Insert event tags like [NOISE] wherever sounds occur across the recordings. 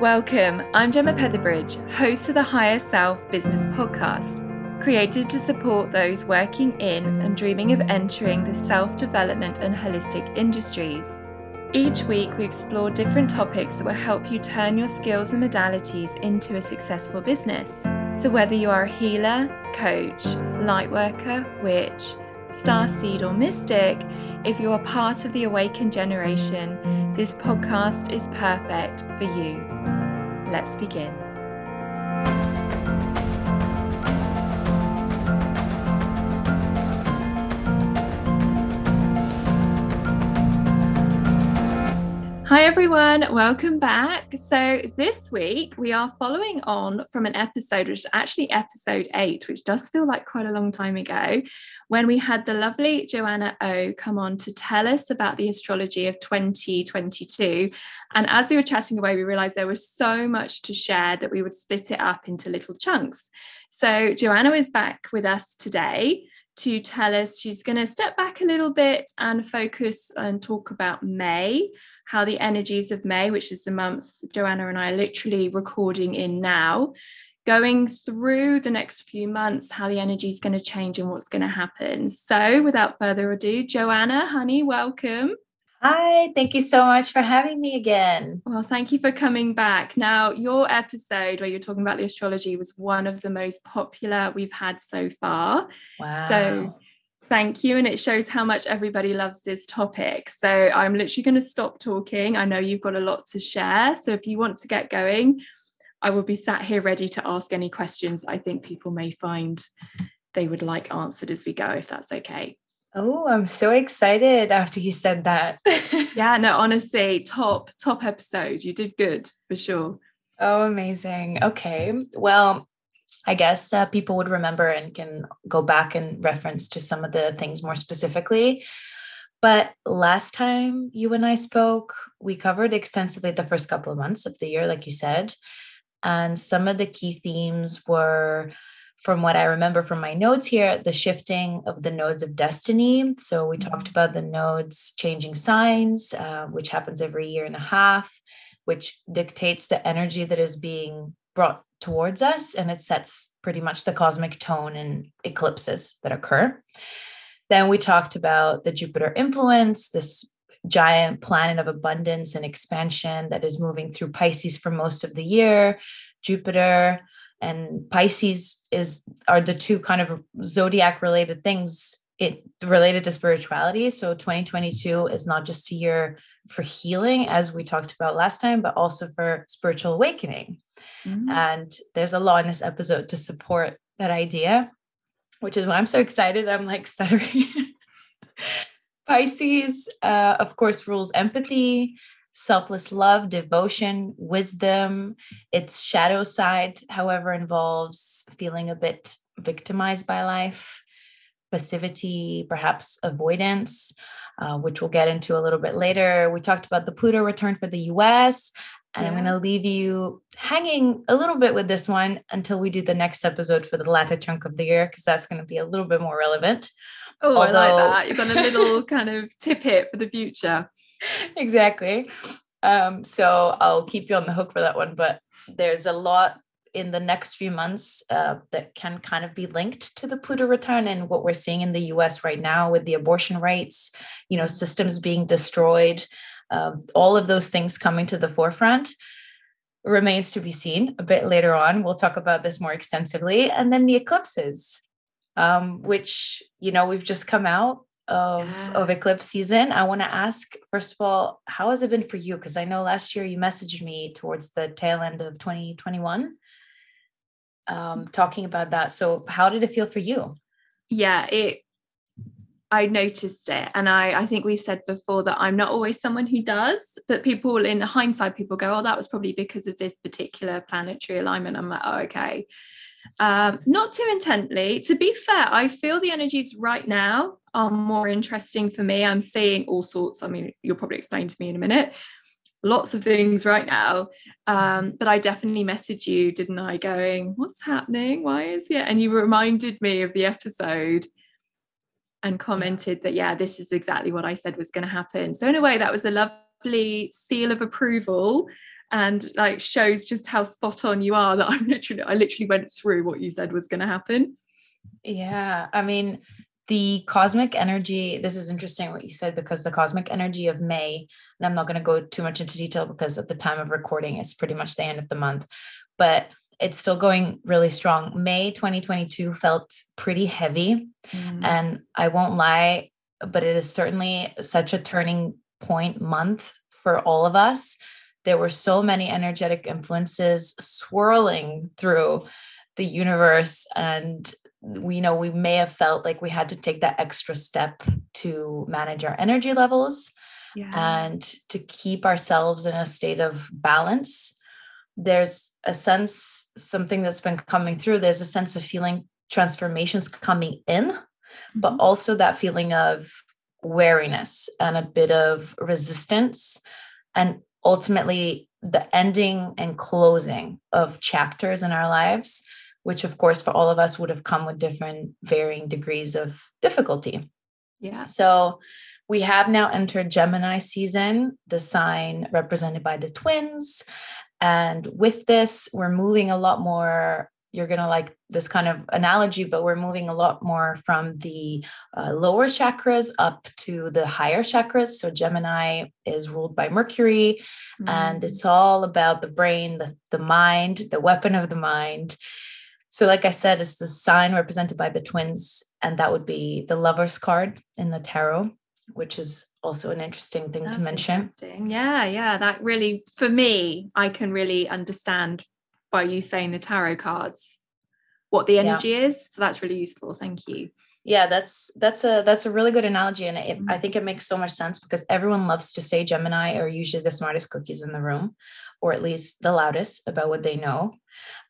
Welcome, I'm Gemma Petherbridge, host of the Higher Self Business Podcast, created to support those working in and dreaming of entering the self development and holistic industries. Each week, we explore different topics that will help you turn your skills and modalities into a successful business. So, whether you are a healer, coach, lightworker, witch, star seed, or mystic, if you are part of the awakened generation, this podcast is perfect for you. Let's begin. Hi, everyone. Welcome back. So, this week we are following on from an episode, which is actually episode eight, which does feel like quite a long time ago, when we had the lovely Joanna O come on to tell us about the astrology of 2022. And as we were chatting away, we realized there was so much to share that we would split it up into little chunks. So, Joanna is back with us today to tell us she's going to step back a little bit and focus and talk about May how the energies of May, which is the month Joanna and I are literally recording in now, going through the next few months, how the energy is going to change and what's going to happen. So, without further ado, Joanna, honey, welcome. Hi, thank you so much for having me again. Well, thank you for coming back. Now, your episode where you're talking about the astrology was one of the most popular we've had so far. Wow. So, Thank you. And it shows how much everybody loves this topic. So I'm literally going to stop talking. I know you've got a lot to share. So if you want to get going, I will be sat here ready to ask any questions I think people may find they would like answered as we go, if that's okay. Oh, I'm so excited after you said that. [LAUGHS] [LAUGHS] yeah, no, honestly, top, top episode. You did good for sure. Oh, amazing. Okay. Well, I guess uh, people would remember and can go back and reference to some of the things more specifically. But last time you and I spoke, we covered extensively the first couple of months of the year, like you said. And some of the key themes were, from what I remember from my notes here, the shifting of the nodes of destiny. So we talked mm-hmm. about the nodes changing signs, uh, which happens every year and a half, which dictates the energy that is being brought towards us and it sets pretty much the cosmic tone in eclipses that occur. Then we talked about the Jupiter influence, this giant planet of abundance and expansion that is moving through Pisces for most of the year. Jupiter and Pisces is are the two kind of zodiac related things it related to spirituality. So 2022 is not just a year for healing, as we talked about last time, but also for spiritual awakening. Mm-hmm. And there's a lot in this episode to support that idea, which is why I'm so excited. I'm like [LAUGHS] stuttering. Pisces, uh, of course, rules empathy, selfless love, devotion, wisdom. Its shadow side, however, involves feeling a bit victimized by life, passivity, perhaps avoidance. Uh, which we'll get into a little bit later. We talked about the Pluto return for the US, and yeah. I'm going to leave you hanging a little bit with this one until we do the next episode for the latter chunk of the year, because that's going to be a little bit more relevant. Oh, Although... I like that. You've got a little [LAUGHS] kind of tip hit for the future. Exactly. Um, so I'll keep you on the hook for that one. But there's a lot in the next few months uh, that can kind of be linked to the Pluto return and what we're seeing in the US right now with the abortion rights, you know, systems being destroyed, uh, all of those things coming to the forefront remains to be seen a bit later on. We'll talk about this more extensively. And then the eclipses, um, which, you know, we've just come out of yes. of eclipse season i want to ask first of all how has it been for you because i know last year you messaged me towards the tail end of 2021 um, talking about that. So, how did it feel for you? Yeah, it. I noticed it, and I I think we've said before that I'm not always someone who does, but people in hindsight, people go, "Oh, that was probably because of this particular planetary alignment." I'm like, "Oh, okay." Um, not too intently. To be fair, I feel the energies right now are more interesting for me. I'm seeing all sorts. I mean, you'll probably explain to me in a minute, lots of things right now. Um, but I definitely messaged you, didn't I? Going, what's happening? Why is it? And you reminded me of the episode and commented that, yeah, this is exactly what I said was going to happen. So, in a way, that was a lovely seal of approval and like shows just how spot on you are that [LAUGHS] I'm literally I literally went through what you said was going to happen. Yeah, I mean the cosmic energy this is interesting what you said because the cosmic energy of May and I'm not going to go too much into detail because at the time of recording it's pretty much the end of the month but it's still going really strong. May 2022 felt pretty heavy. Mm. And I won't lie, but it is certainly such a turning point month for all of us. There were so many energetic influences swirling through the universe. And we you know we may have felt like we had to take that extra step to manage our energy levels yeah. and to keep ourselves in a state of balance there's a sense something that's been coming through there's a sense of feeling transformations coming in mm-hmm. but also that feeling of wariness and a bit of resistance and ultimately the ending and closing of chapters in our lives which of course for all of us would have come with different varying degrees of difficulty yeah so we have now entered Gemini season, the sign represented by the twins. And with this, we're moving a lot more. You're going to like this kind of analogy, but we're moving a lot more from the uh, lower chakras up to the higher chakras. So, Gemini is ruled by Mercury, mm. and it's all about the brain, the, the mind, the weapon of the mind. So, like I said, it's the sign represented by the twins, and that would be the lover's card in the tarot, which is also an interesting thing That's to mention. Yeah, yeah. That really, for me, I can really understand by you saying the tarot cards what the energy yeah. is. So that's really useful. Thank you. Yeah, that's that's a that's a really good analogy, and it, I mm-hmm. think it makes so much sense because everyone loves to say Gemini are usually the smartest cookies in the room, or at least the loudest about what they know.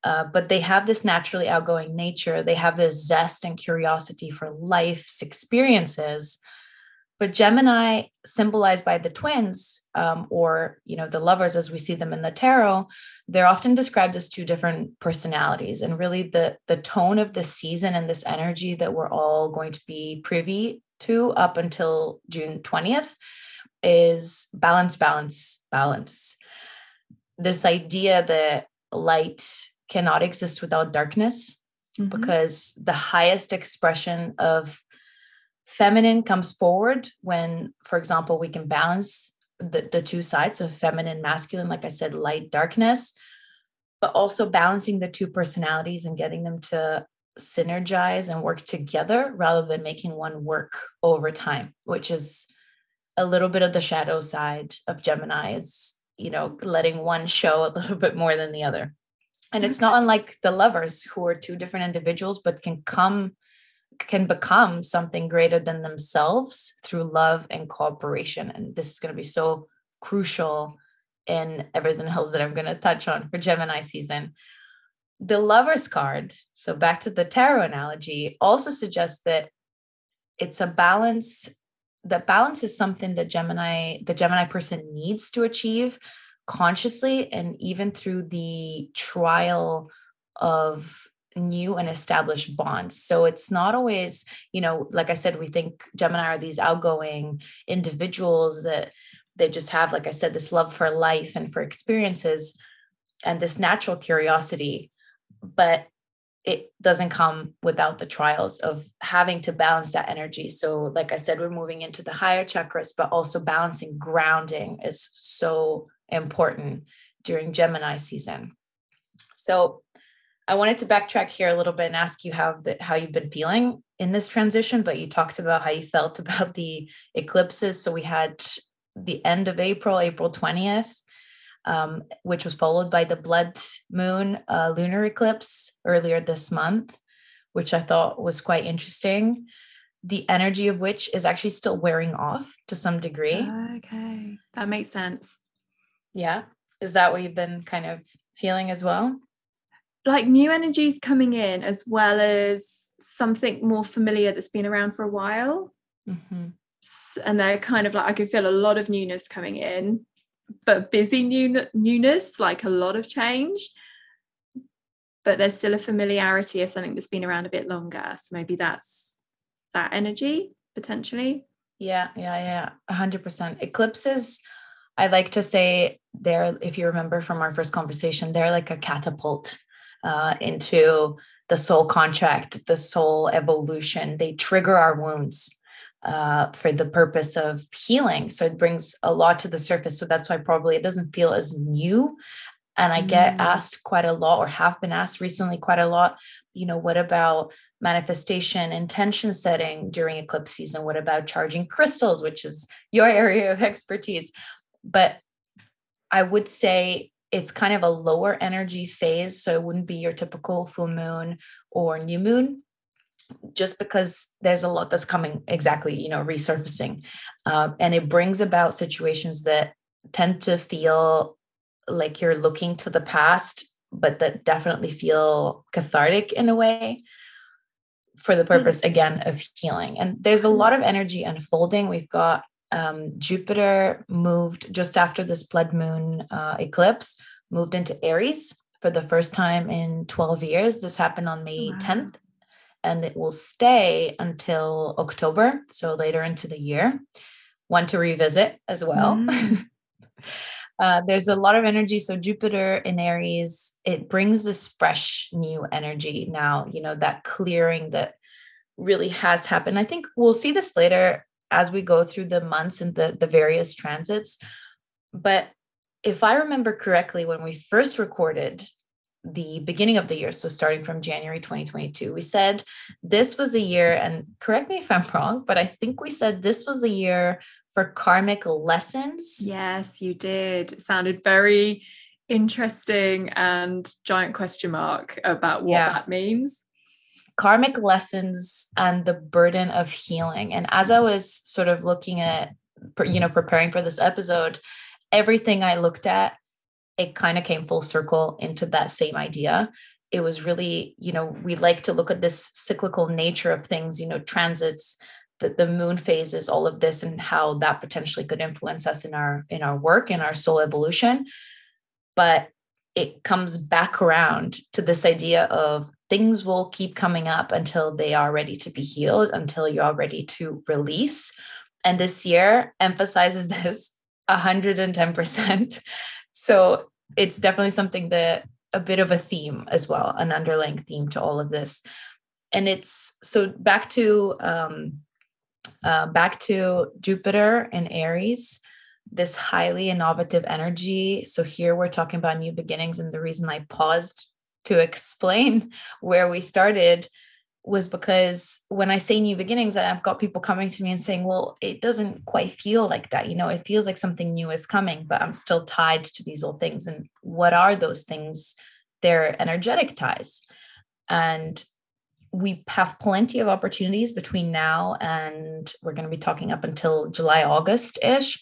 Uh, but they have this naturally outgoing nature. They have this zest and curiosity for life's experiences. But gemini symbolized by the twins um, or you know the lovers as we see them in the tarot they're often described as two different personalities. And really the the tone of the season and this energy that we're all going to be privy to up until june 20th is balance balance balance. This idea that light cannot exist without darkness mm-hmm. because the highest expression of feminine comes forward when for example we can balance the, the two sides of feminine masculine like i said light darkness but also balancing the two personalities and getting them to synergize and work together rather than making one work over time which is a little bit of the shadow side of gemini is you know letting one show a [LAUGHS] little bit more than the other and it's not unlike the lovers who are two different individuals but can come can become something greater than themselves through love and cooperation. And this is going to be so crucial in everything else that I'm going to touch on for Gemini season. The lover's card, so back to the tarot analogy, also suggests that it's a balance. That balance is something that Gemini, the Gemini person needs to achieve consciously and even through the trial of new and established bonds. So it's not always, you know, like I said, we think Gemini are these outgoing individuals that they just have, like I said, this love for life and for experiences and this natural curiosity. But it doesn't come without the trials of having to balance that energy. So, like I said, we're moving into the higher chakras, but also balancing grounding is so important during Gemini season. So, I wanted to backtrack here a little bit and ask you how how you've been feeling in this transition, but you talked about how you felt [LAUGHS] about the eclipses. So we had the end of April, April 20th, um, which was followed by the blood moon uh, lunar eclipse earlier this month, which I thought was quite interesting. The energy of which is actually still wearing off to some degree. Okay, that makes sense. Yeah. Is that what you've been kind of feeling as well? like new energies coming in as well as something more familiar that's been around for a while. Mm-hmm. And they're kind of like I can feel a lot of newness coming in, but busy new newness, like a lot of change. But there's still a familiarity of something that's been around a bit longer. So maybe that's that energy potentially. Yeah, yeah, yeah. hundred percent. Eclipses I like to say they're, if you remember from our first conversation, they're like a catapult uh, into the soul contract, the soul evolution. They trigger our wounds uh, for the purpose of healing. So it brings a lot to the surface. So that's why probably it doesn't feel as new. And I get mm. asked quite a lot, or have been asked recently quite a lot, you know, what about manifestation, intention setting during eclipse season? What about charging crystals, which is your [LAUGHS] area of expertise? But I would say it's kind of a lower energy phase. So it wouldn't be your typical full moon or new moon just because there's a lot that's coming exactly you know resurfacing uh, and it brings about situations that tend to feel like you're looking to the past but that definitely feel cathartic in a way for the mm. purpose again of healing and there's a lot of energy unfolding we've got um, Jupiter moved just after this blood moon uh, eclipse, moved into Aries for the first time in 12 years. This happened on May wow. 10th, and it will stay until October, so later into the year. One to revisit as well. Mm. [LAUGHS] uh, there's a lot of energy. So, Jupiter in Aries, it brings this fresh new energy now, you know, that clearing that really has happened. I think we'll see this later as we go through the months and the, the various transits. But if I remember correctly, when we first recorded the beginning of the year, so starting from January 2022, we said this was a year, and correct me if I'm wrong, but I think we said this was a year for karmic lessons. Yes, you did. It sounded very interesting and giant question mark about what yeah. that means karmic lessons and the burden of healing. And as I was sort of looking at, you know, preparing for this episode, everything I looked at, it kind of came full circle into that same idea. It was really, you know, we like to look at this cyclical nature of things, you know, transits, the, the moon phases, all of this, and how that potentially could influence us in our in our work, in our soul evolution. But it comes back around to this idea of things will keep coming up until they are ready to be healed, until you're ready to release. And this year emphasizes [LAUGHS] this 110%. So it's definitely something that a bit of a theme as well, an underlying theme to all of this. And it's so back to um, uh, back to Jupiter and Aries this highly innovative energy. So here we're talking about new beginnings. And the reason I paused to [LAUGHS] explain where we started was because when I say new beginnings, I've got people coming to me and saying, well, it doesn't quite feel like that. You know, it feels like something new is coming, but I'm still tied to these old things. And what are those things? They're energetic ties. And we have plenty of opportunities between now and we're going to be talking up until July, August ish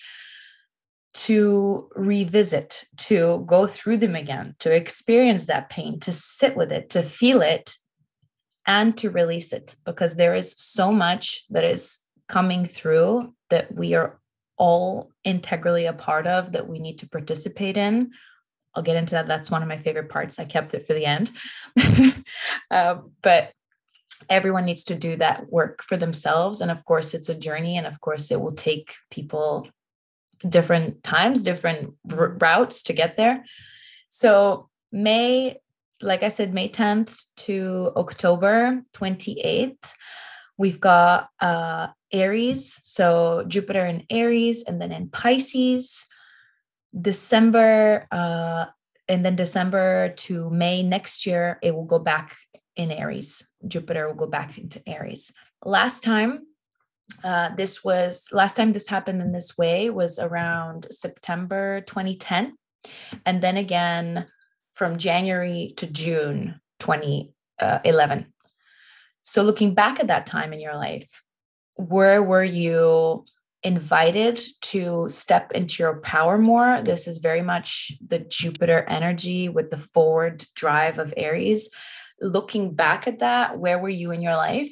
to revisit, to go through them again, to experience that pain, to sit with it, to feel it, and to release it, because there is so much that is coming through that we are all integrally a part of that we need to participate in. I'll get into that. That's one of my favorite parts. I kept it for the end. [LAUGHS] uh, but everyone needs to do that work for themselves. And of course, it's a journey. And of course, it will take people different times, different r- routes to get there. So, May, like I said, May 10th to October 28th, we've got uh, Aries. So, Jupiter in Aries and then in Pisces. December, uh, and then December to May next year, it will go back in Aries. Jupiter will go back into Aries. Last time uh, this was last time this happened in this way was around September 2010. And then again from January to June 2011. Uh, so, looking back at that time in your life, where were you invited to step into your power more? This is very much the Jupiter energy with the forward drive of Aries. Looking back at that, where were you in your life?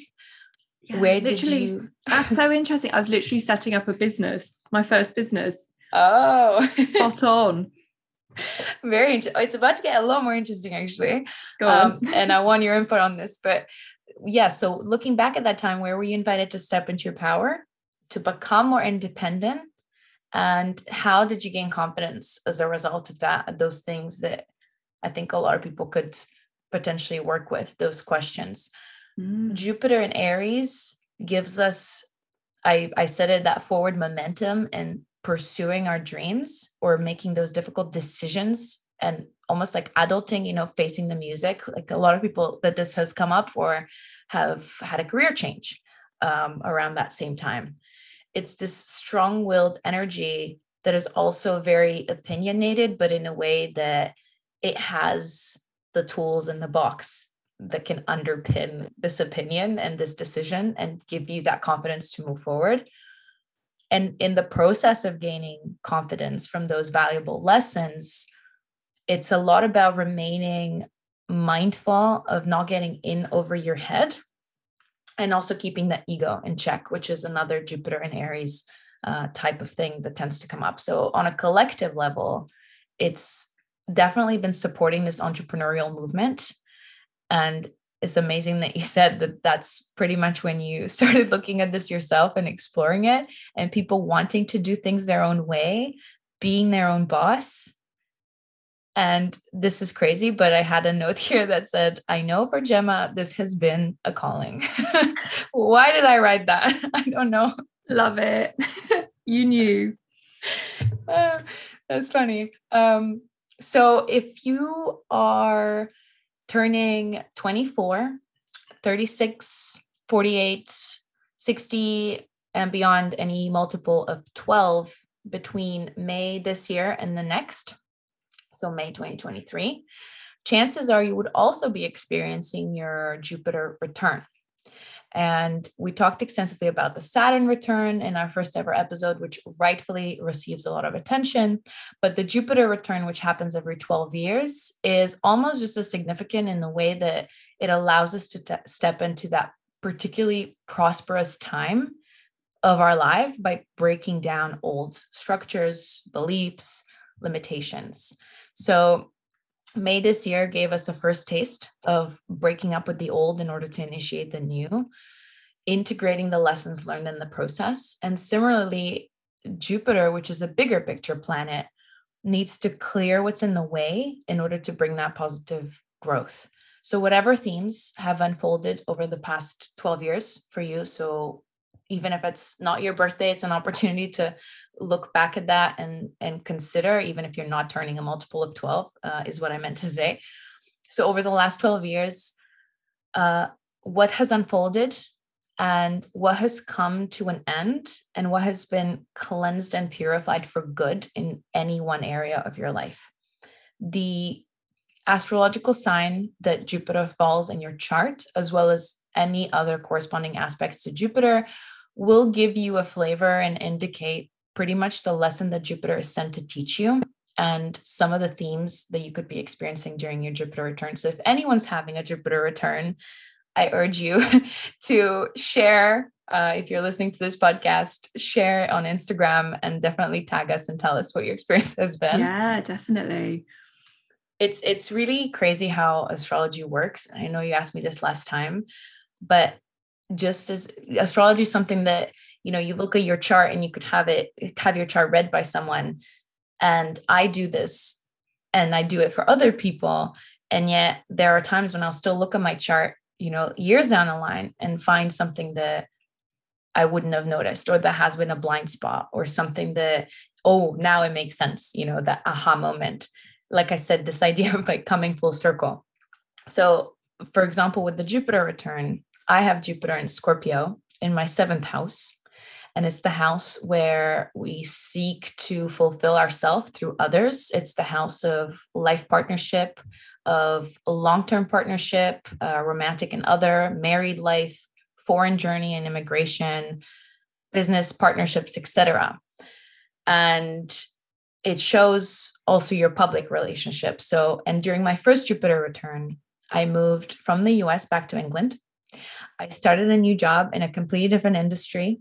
Yeah, Where literally, did you? that's so interesting. I was literally setting up a business, my first business. [LAUGHS] Oh, spot on. [LAUGHS] Very. Inter- it's about to get a lot more interesting, actually. Go on. Um, [LAUGHS] and I want your input on this, but yeah. So looking back at that time, where were you invited to step into your power, to become more independent, And how did you gain confidence as a result of that? Those things that I think a lot of people could potentially work with, those questions. Mm. Jupiter and Aries gives us, I, I said it, that forward momentum and pursuing our dreams or making those difficult decisions and almost like adulting, you know, facing the music. Like a lot of people that this has come up for have had a career change um, around that same time. It's this strong willed energy that is also very opinionated, but in a way that it has the tools in the box that can underpin this opinion and this decision and give you that confidence to move forward. And in the process of gaining confidence from those valuable lessons, it's a lot about remaining mindful of not getting in over your head and also keeping the ego in check, which is another Jupiter and Aries uh, type of thing that tends to come up. So, on a collective level, it's definitely been supporting this entrepreneurial movement. And it's amazing that you said that that's pretty much when you [LAUGHS] started looking at this yourself and exploring it, and people wanting to do things their own way, being their own boss. And this is crazy, but I had a note [LAUGHS] here that said, I know for Gemma, this has been a calling. [LAUGHS] Why did I write that? I don't know. Love it. you knew. Uh, that's funny. Um, so if you are turning 24, 36, 48, 60, and beyond any multiple of 12 between May this year and the next, so May 2023, chances are you would also be experiencing your Jupiter return. And we talked extensively about the Saturn return in our first ever episode, which rightfully receives a lot of attention. But the Jupiter return, which happens every 12 years, is almost just as significant in the way that it allows us to step into that particularly prosperous time of our life by breaking down old structures, beliefs, limitations. So May this year gave us a first taste of breaking up with the old in order to initiate the new, integrating the lessons learned in the process. And similarly, Jupiter, which is a bigger picture planet, needs to clear what's in the way in order to bring that positive growth. So, whatever themes have unfolded over the past 12 years for you, so even if it's not your birthday, it's an opportunity to look back at that and and consider even if you're not turning a multiple of 12 uh, is what i meant to say so over the last 12 years uh, what has unfolded and what has come to an end and what has been cleansed and purified for good in any one area of your life the astrological sign that jupiter falls in your chart as well as any other corresponding aspects to jupiter will give you a flavor and indicate pretty much the lesson that Jupiter is sent to teach you and some of the themes that you could be experiencing during your Jupiter return. So if anyone's having a Jupiter return, I urge you [LAUGHS] to share. Uh, if you're listening to this podcast, share on Instagram and definitely tag us and tell us what your [LAUGHS] experience has been. Yeah, definitely. It's it's really crazy how astrology works. I know you asked me this last time, but just as astrology is something that you know you look at your chart and you could have it have your chart read by someone and i do this and i do it for other people and yet there are times when i'll still look at my chart you know years down the line and find something that i wouldn't have noticed or that has been a blind spot or something that oh now it makes sense you know that aha moment like i said this [LAUGHS] idea of like coming full circle so for example with the jupiter return i have jupiter in scorpio in my seventh house and it's the house where we seek to fulfill ourselves through others. It's the house of life partnership, of long-term partnership, uh, romantic and other, married life, foreign journey and immigration, business partnerships, etc. And it shows also your public relationship. So, and during my first Jupiter return, I moved from the US back to England. I started a new job in a completely different industry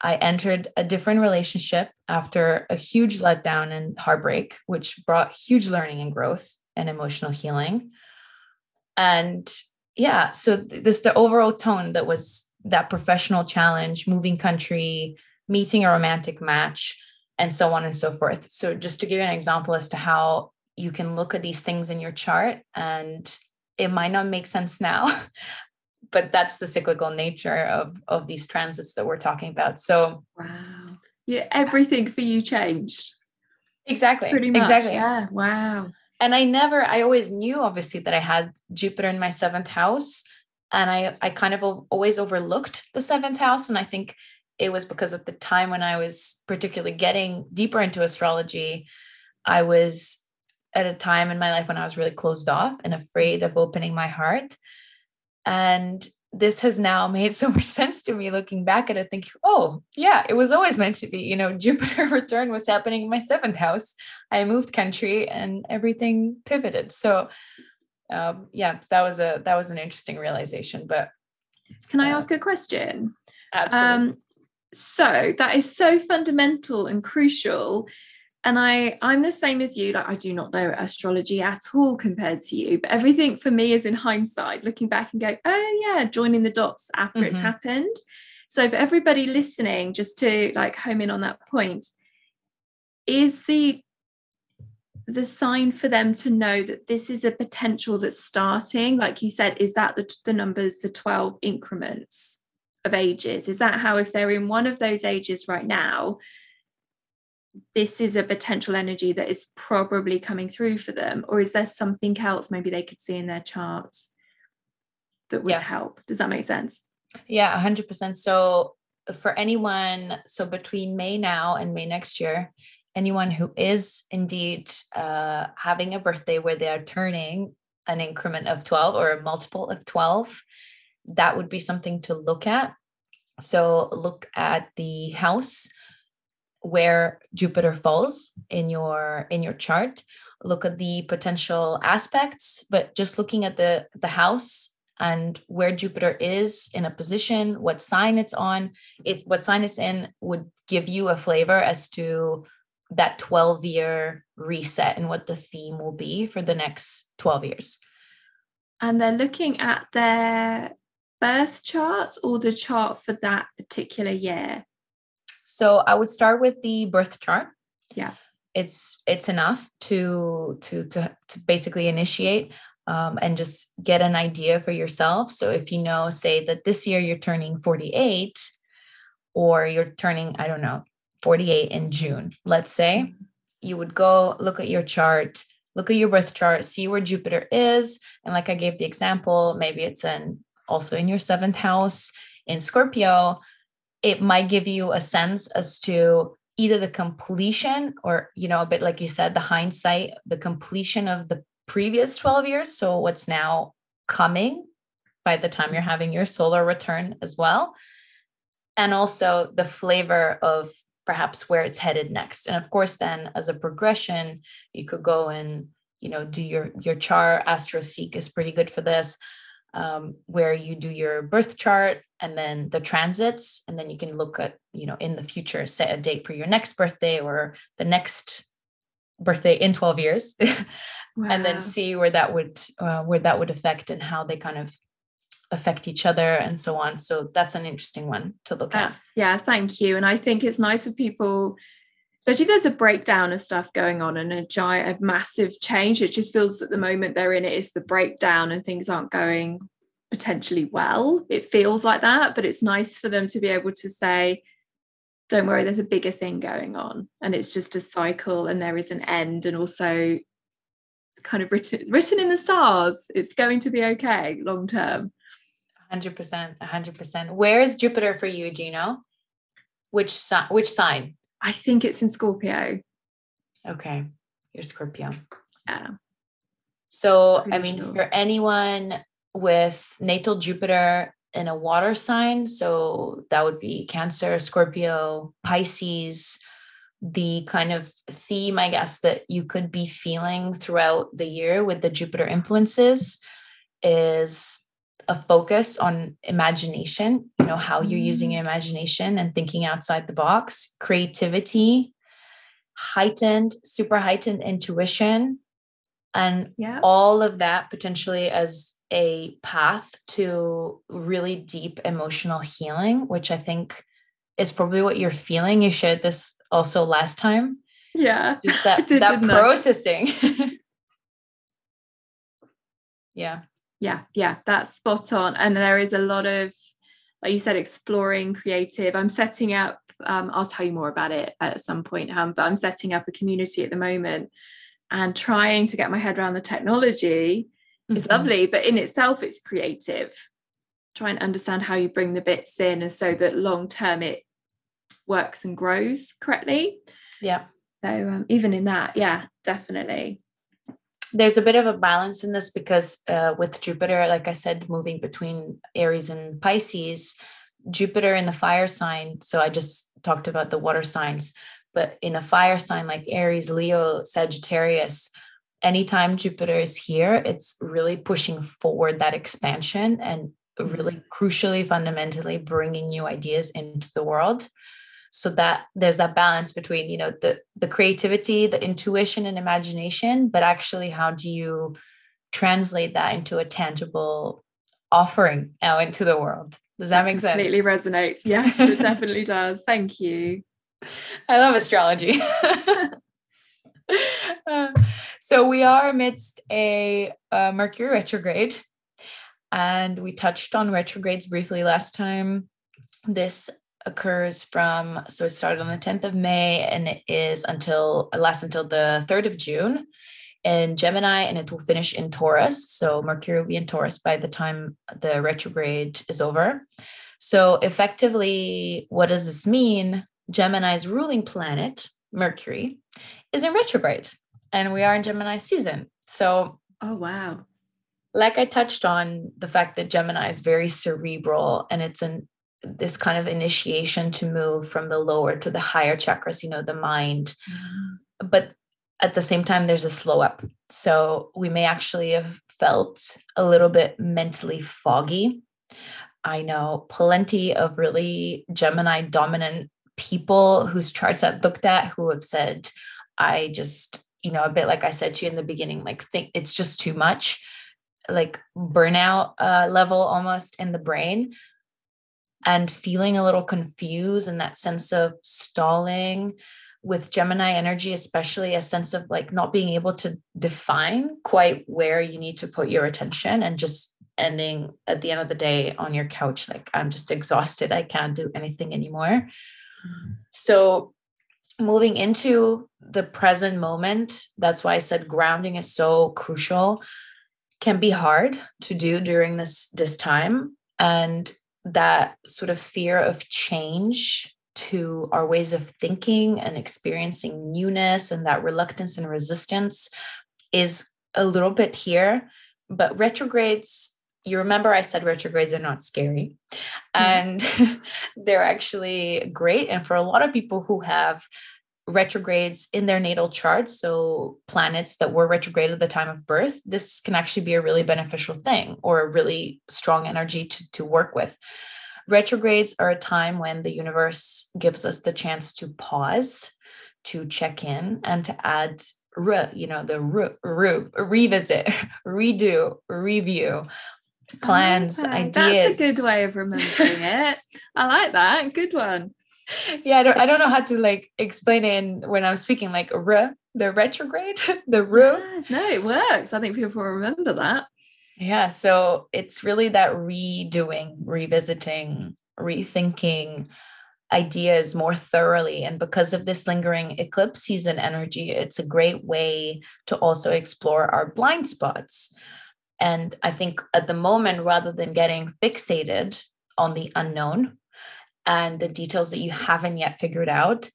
I entered a different relationship after a huge letdown and heartbreak, which brought huge learning and growth and emotional healing. And yeah, so this the overall tone that was that professional challenge, moving country, meeting a romantic match, and so on and so forth. So, just to give you an example as to how you can look at these things in your chart and it might not make sense now, [LAUGHS] but that's the cyclical nature of, of these transits that we're talking about. So, wow. Yeah, everything for you changed. Exactly. Pretty much. Exactly. Yeah. Wow. And I never, I always knew obviously that I had Jupiter in my seventh house. And I, I kind of always overlooked the seventh house. And I think it was because at the time when I was particularly getting deeper into astrology, I was at a time in my life when I was really closed off and afraid of opening my heart. And this has now made [LAUGHS] so much sense to me looking back at it, thinking, oh, yeah, it was always meant to be. You know, [LAUGHS] Jupiter return was happening in my seventh house. I moved country and everything pivoted. So, um, yeah, that was a that was an interesting realization. But can I uh, ask a question? Absolutely. Um, so that is so fundamental and crucial and i i'm the same as you like i do not know astrology at all compared to you but everything for me is in hindsight looking back and go oh yeah joining the dots after mm-hmm. it's happened. So for everybody listening just to like home in on that point is the the sign for them to know that this is a potential that's starting? Like you said is that the, the numbers the 12 increments of ages? Is that how if they're in one of those ages right now this is a potential energy that is probably coming through for them or is there something else maybe they could see in their charts that would yeah. help? Does that make sense? Yeah 100% so for anyone so between may now and may next year anyone who is indeed uh, having a birthday where they are turning an increment of 12 or a multiple of 12 that would be something to look at. So look at the house where Jupiter falls in your in your chart. Look at the potential aspects, but just looking at the the house and where Jupiter is in a position, what sign it's on, it's what sign it's in would give you a flavor as to that 12 year reset and what the theme will be for the next 12 years. And they're looking at their birth chart or the chart for that particular year? So I would start with the birth chart. Yeah. It's it's enough to to to to basically initiate um, and just get an idea for yourself. So if you know, say that this year you're turning 48, or you're turning, I don't know, 48 in June, let's say, you would go look at your chart, look at your birth chart, see where Jupiter is. And like I gave the example, maybe it's in also in your seventh house in Scorpio, it might give you a sense as to either the completion or, you know, a bit like you said, the hindsight, the completion of the previous 12 years. So what's now coming by the time you're having your solar return as well. And also the flavor of perhaps where it's headed next. And of course, then as a progression, you could go and you know do your your char Astro Seek is pretty good for this um, where you do your birth chart and then the transits and then you can look at you know in the future set a date for your next birthday or the next birthday in 12 years wow. [LAUGHS] and then see where that would uh, where that would affect and how they kind of affect each other and so on. So that's an interesting one to look that's, at yeah thank you. And i think it's nice for people especially if there's a breakdown of stuff going on and a giant, a massive change. It just feels at the moment they're in it is the breakdown and things aren't going potentially well. It feels like that, but it's nice for them to be able to say, don't worry, there's a bigger thing going on. And it's just a cycle and there is an end. And also it's kind of written written in the stars. It's going to be okay long term. 100%. 100%. Where is Jupiter for you, Gino? Which, which sign? I think it's in Scorpio. Okay. You're Scorpio. Yeah. So, Pretty I mean, sure. for anyone with natal Jupiter in a water sign, so that would be Cancer, Scorpio, Pisces, the kind of theme, I guess, that you could be feeling throughout the year with the Jupiter influences is a focus on imagination, you know, how you're mm-hmm. using your imagination and thinking outside the box, creativity, heightened, super heightened intuition, and yeah. all of that potentially as a path to really deep emotional healing, which I think is probably what you're feeling. You shared this also last time. Yeah. Just that, [LAUGHS] did, that processing. [LAUGHS] yeah. Yeah. Yeah. That's spot on. And there is a lot of, like you said, exploring creative. I'm setting up, um, I'll tell you more about it at some point, um, but I'm setting up a community at the moment and trying to get my head around the technology mm-hmm. is lovely, but in itself, it's creative. Try and understand how you bring the bits in and so that long term it works and grows correctly. Yeah. So um, even in that, yeah, definitely. There's a bit of a balance in this because uh, with Jupiter, like I said, moving between Aries and Pisces, Jupiter in the fire sign. So I just talked about the water signs, but in a fire sign like Aries, Leo, Sagittarius, anytime Jupiter is here, it's really pushing forward that expansion and really crucially, fundamentally bringing new ideas into the world so that there's that balance between you know the the creativity the intuition and imagination but actually how do you translate that into a tangible offering out into the world? Does that make sense? completely resonates. [LAUGHS] Yes it definitely does. Thank you. I love astrology. [LAUGHS] Uh, so we are amidst a, a mercury retrograde and we touched on retrogrades briefly last time. This occurs from so it started on the 10th of May and it is until lasts until the 3rd of June in Gemini and it will finish in Taurus. So Mercury will be in Taurus by the time the retrograde is over. So effectively, what does this mean? Gemini's ruling planet, Mercury, is in retrograde and we are in Gemini season. So oh wow. Like I touched on the fact that Gemini is very cerebral and it's an this kind of initiation to move from the lower to the higher chakras, you know, the mind. Mm-hmm. But at the same time, there's a slow up. So we may actually have felt a little bit mentally foggy. I know plenty of really Gemini dominant people whose charts I've looked at who have said, I just, you know, a bit like I said to you in the beginning, like think it's just too much, like burnout uh, level almost in the brain and feeling a little confused and that sense of stalling with Gemini energy, especially a sense of like not being able to define quite where you need to put your attention and just ending at the end of the day on your couch, like I'm just exhausted. I can't do anything anymore. Mm-hmm. So, moving into the present moment, that's why I said grounding is so crucial, can be hard to do during this this time. And that sort of fear of change to our ways of thinking and experiencing newness and that reluctance and resistance is a little bit here. But retrogrades, you remember I said retrogrades are not scary mm-hmm. and [LAUGHS] they're actually great. And for a lot of people who have retrogrades in their natal charts, so planets that were retrograde at the time of birth, this can actually be a really beneficial thing or a really strong energy to, to work with. Retrogrades are a time when the universe gives us the chance to pause, to check in, and to add re, you know, the re, re, revisit, [LAUGHS] redo, review plans, ideas. That's a good way of remembering it. I like that. Good one yeah, I don't I don't know how to like explain it when I'm speaking like r the retrograde, [LAUGHS] the ru. Yeah, no, it works. I think people remember that. Yeah, so it's really that redoing, revisiting, rethinking ideas more thoroughly. And because of this lingering eclipse season energy, it's a great way to also explore our blind spots. And I think at the moment, rather than getting fixated on the unknown, and the details that you haven't yet figured out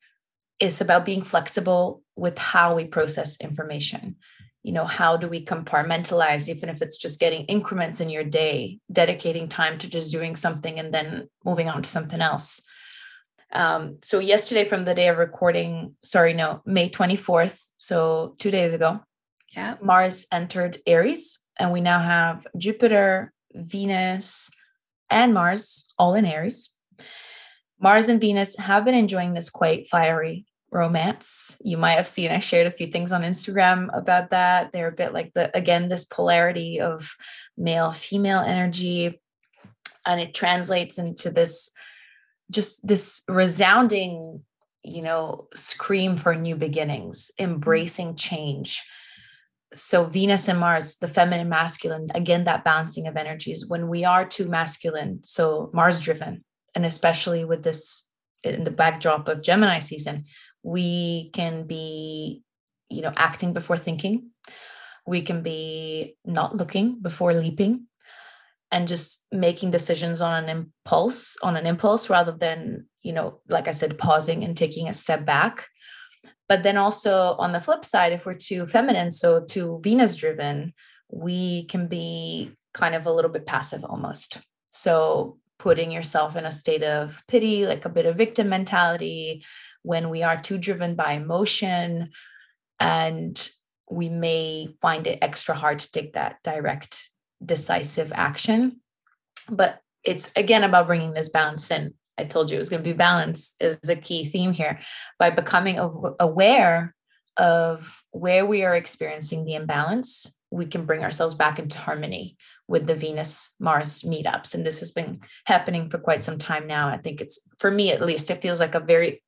is about being flexible with how we process information. You know how do we compartmentalize even if it's just getting increments in your day dedicating time to just doing something and then moving on to something else. Um, so yesterday from the day of recording sorry no may 24th so two days ago yeah. Mars entered aries and we now have jupiter venus and mars all in aries Mars and Venus have been enjoying this quite fiery romance. You might have seen I shared a few things on Instagram about that. They're a bit like the again this polarity of male female energy and it translates into this just this resounding you know scream for new beginnings embracing change so venus and mars the feminine masculine again that balancing of energies when we are too masculine so mars driven and especially with this in the backdrop of gemini season we can be you know acting before thinking. We can be not looking before leaping and just making decisions on an impulse on an impulse rather than you know like i said pausing and taking a step back. But then also on the flip side if we're too feminine so too venus driven we can be kind of a little bit passive almost. So putting yourself in a state of pity like a bit of victim mentality when we are too driven by emotion and we may find it extra hard to take that direct decisive action. But it's again about bringing this balance in. I told you it was going to be balance is the key theme here by becoming aware of where we are experiencing the imbalance. We can bring ourselves back into harmony with the Venus Mars meetups. And this has been happening for quite some time now. I think it's, for me at least, it feels like a very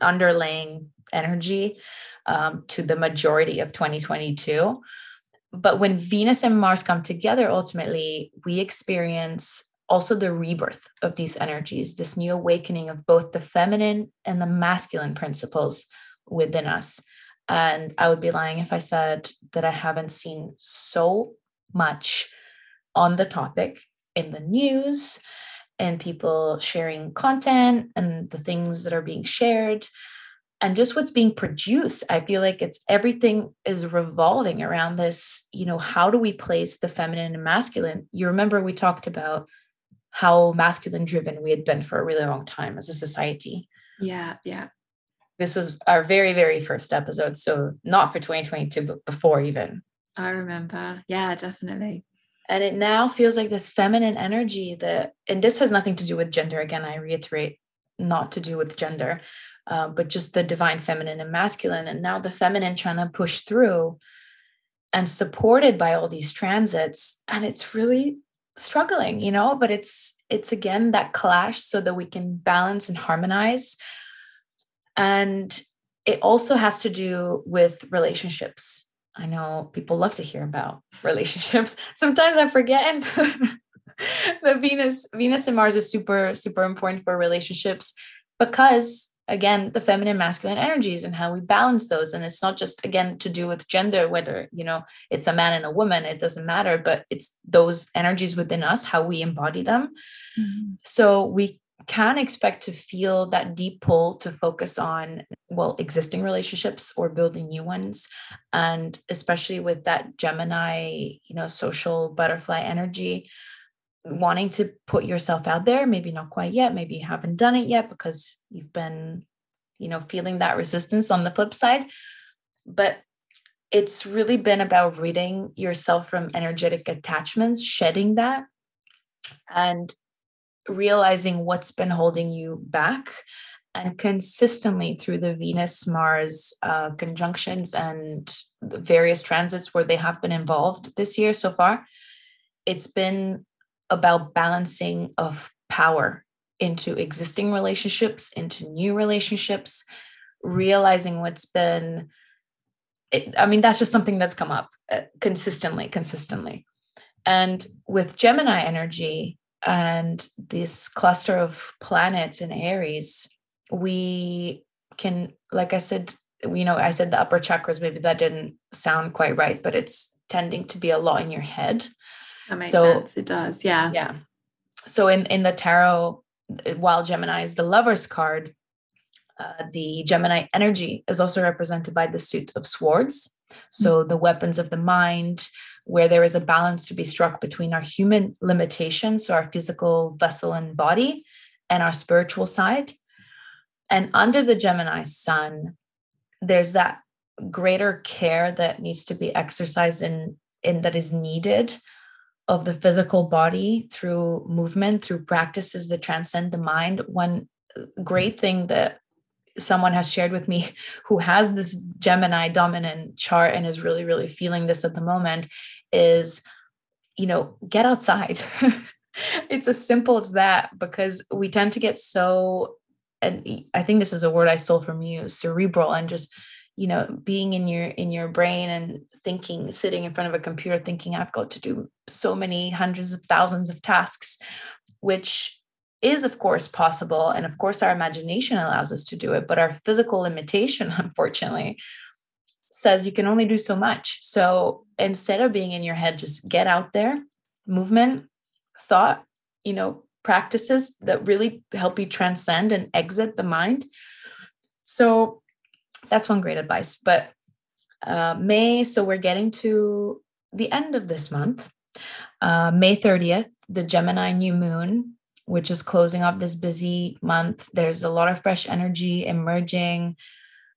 underlaying energy um, to the majority of 2022 but when Venus and Mars come together, ultimately, we experience also the rebirth of these energies, this new awakening of both the feminine and the masculine principles within us. And I would be lying if I said that I haven't seen so much on the topic in the news and people sharing content and the things that are being shared and just what's being produced. I feel like it's everything is revolving around this you know how do we place the feminine and masculine? You remember we talked about how masculine driven we had been for a really long time as a society. Yeah yeah. This was our very very first episode so not for 2022 but before even. I remember. Yeah definitely and it now feels like this feminine energy that and this has nothing to do with gender again i reiterate not to do with gender uh, but just the divine feminine and masculine. And now the feminine trying to push through and supported by all these transits. And it's really struggling, you know, but it's, it's again that clash so that we can balance and harmonize. And it also has to do with relationships. I know people love to hear about [LAUGHS] relationships. Sometimes I forget that [LAUGHS] Venus, Venus and Mars is super, super important for relationships because again the feminine masculine energies and how we balance those and it's not just again to do with gender whether you know it's a man and a woman it doesn't matter but it's those energies within us how we embody them mm-hmm. so we can expect to feel that deep pull to focus on well existing relationships or building new ones. And especially with that gemini you know social butterfly energy wanting to put yourself out there maybe not quite yet maybe you haven't done it yet because you've been you know feeling that resistance on the flip side. But it's really been about reading yourself from energetic attachments shedding that. And realizing what's been holding you back and consistently through the venus mars uh, conjunctions and the various transits where they have been involved this year so far it's been about balancing of power into existing relationships, into new relationships, realizing what's been. It, I mean, that's just something that's come up uh, consistently, consistently. And with Gemini energy and this cluster of planets in Aries, we can, like I said, you know, I said the upper chakras, maybe that didn't sound quite right, but it's tending to be a lot in your head. That makes so, sense. It does. Yeah. Yeah. So in in the tarot, while Gemini is the lover's card, uh, the Gemini energy is also represented by the suit of swords. So mm-hmm. the weapons of the mind, where there is a balance to be struck between our human limitations, so our physical vessel and body, and our spiritual side. And under the Gemini sun, there's that greater care that needs to be exercised in, in that is needed of the physical body through movement, through practices that transcend the mind. One great thing that someone has shared with me [LAUGHS] who has this Gemini dominant chart and is really, really feeling this at the moment is, you know, get outside. [LAUGHS] it's as simple as that because we tend to get so and I think this is a word I stole from you, cerebral and just you know being in your in your brain and thinking sitting in front of a computer thinking I've got to do so many hundreds of thousands of tasks which is of course possible and of course our imagination allows us to do it but our physical limitation [LAUGHS] unfortunately says you can only do so much so instead of being in your head just get out there movement thought you know practices that really help you transcend and exit the mind so that's one great advice but uh, may so we're getting to the end of this month uh, may 30th the gemini new moon which is closing off this busy month. There's a lot of fresh energy emerging.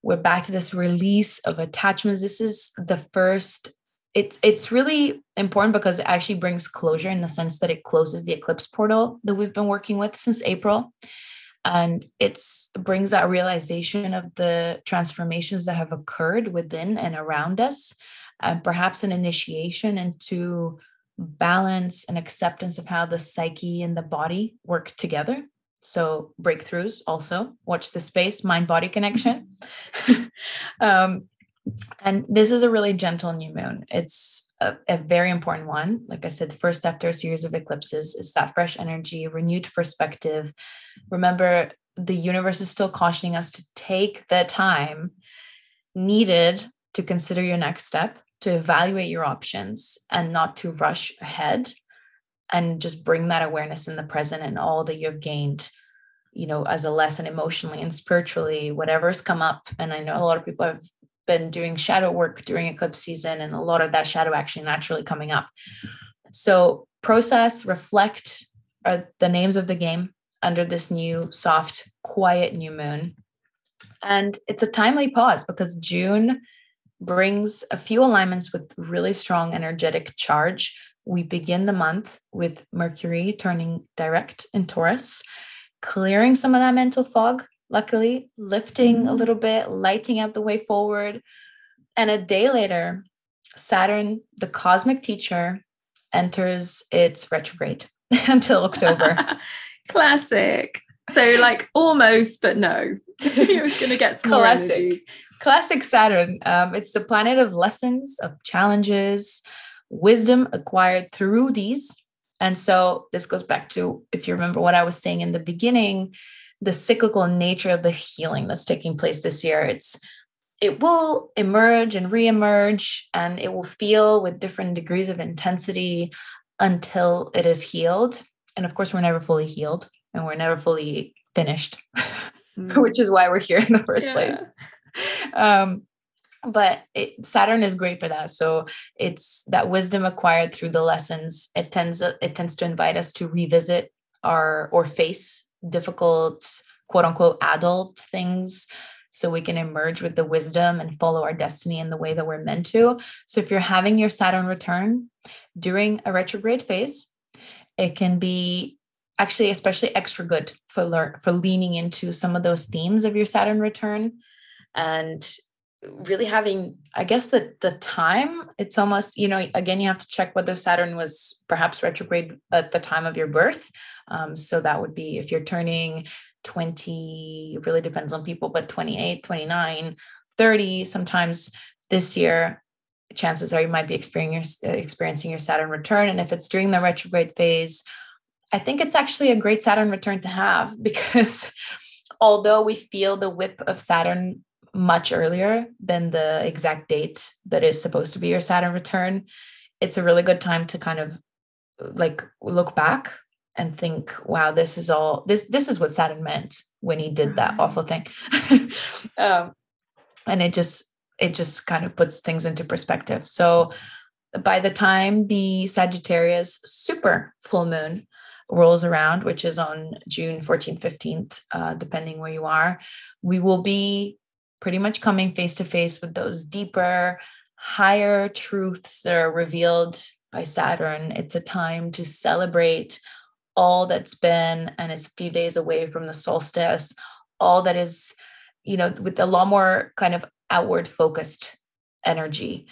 We're back to this release of attachments. This is the first it's it's really important because it actually brings closure in the sense that it closes the eclipse portal that we've been working with since April and it's brings that realization of the transformations that have occurred within and around us and perhaps an initiation into balance and acceptance of how the psyche and the body work together. So, breakthroughs also watch the space, mind body connection. [LAUGHS] um, and this is a really gentle new moon. It's a, a, very important one. Like I said, first after a series of eclipses, it's that fresh energy, renewed perspective. Remember, the universe is still cautioning us to take the time needed to consider your next step to evaluate your options and not to rush ahead and just bring that awareness in the present and all that you've gained you know as a lesson emotionally and spiritually whatever's come up. And i know a lot of people have been doing shadow work during eclipse season and a lot of that shadow action naturally coming up. So process reflect are the names of the game under this new soft quiet new moon. And it's a timely pause because june brings a few alignments with really strong energetic charge. We begin the month with Mercury turning direct in Taurus, clearing some of that mental fog, luckily, lifting mm-hmm. a little bit, lighting up the way forward. And a day later, Saturn, the cosmic teacher, enters its retrograde [LAUGHS] until October. [LAUGHS] Classic. So, like almost, but no, [LAUGHS] you're going to get some Classic. Classic Saturn. Um, it's the planet of lessons, of challenges, wisdom acquired through these. And so this goes back to, if you remember what I was saying in the beginning, the cyclical nature of the healing that's taking place this year. It's it will emerge and reemerge, and it will feel with different degrees of intensity until it is healed. And of course, we're never fully healed and we're never fully finished, [LAUGHS] mm. which is why we're here in the first yeah. place um, but it, Saturn is great for that. So it's that wisdom acquired through the lessons. It tends it tends to invite us to revisit our or face difficult quote unquote adult things so we can emerge with the wisdom and follow our destiny in the way that we're meant to. So if you're having your Saturn return during a retrograde phase, it can be actually especially extra good for learn for leaning into some of those themes of your Saturn return and really having i guess the the time it's almost you know again you have to check whether saturn was perhaps retrograde at the time of your birth. Um, so that would be if you're turning 20 it really depends on people but 28 29 30 sometimes this year chances are you might be experiencing experiencing your saturn return. And if it's during the retrograde phase i think it's actually a great saturn return to have [LAUGHS] because although we feel the whip of saturn much earlier than the exact date that is supposed to be your Saturn return, it's a really good time to kind of like look back and think, wow, this is all this this is what Saturn meant when he did that awful thing. [LAUGHS] um, and it just it just kind of puts things into perspective. So by the time the Sagittarius super full moon rolls around, which is on June 14th, 15th, uh, depending where you are, we will be pretty much coming face to face with those deeper, higher truths that are revealed by Saturn. It's a time to celebrate all that's been, and it's a few days away from the solstice, all that is, you know, with a lot more kind of outward focused energy.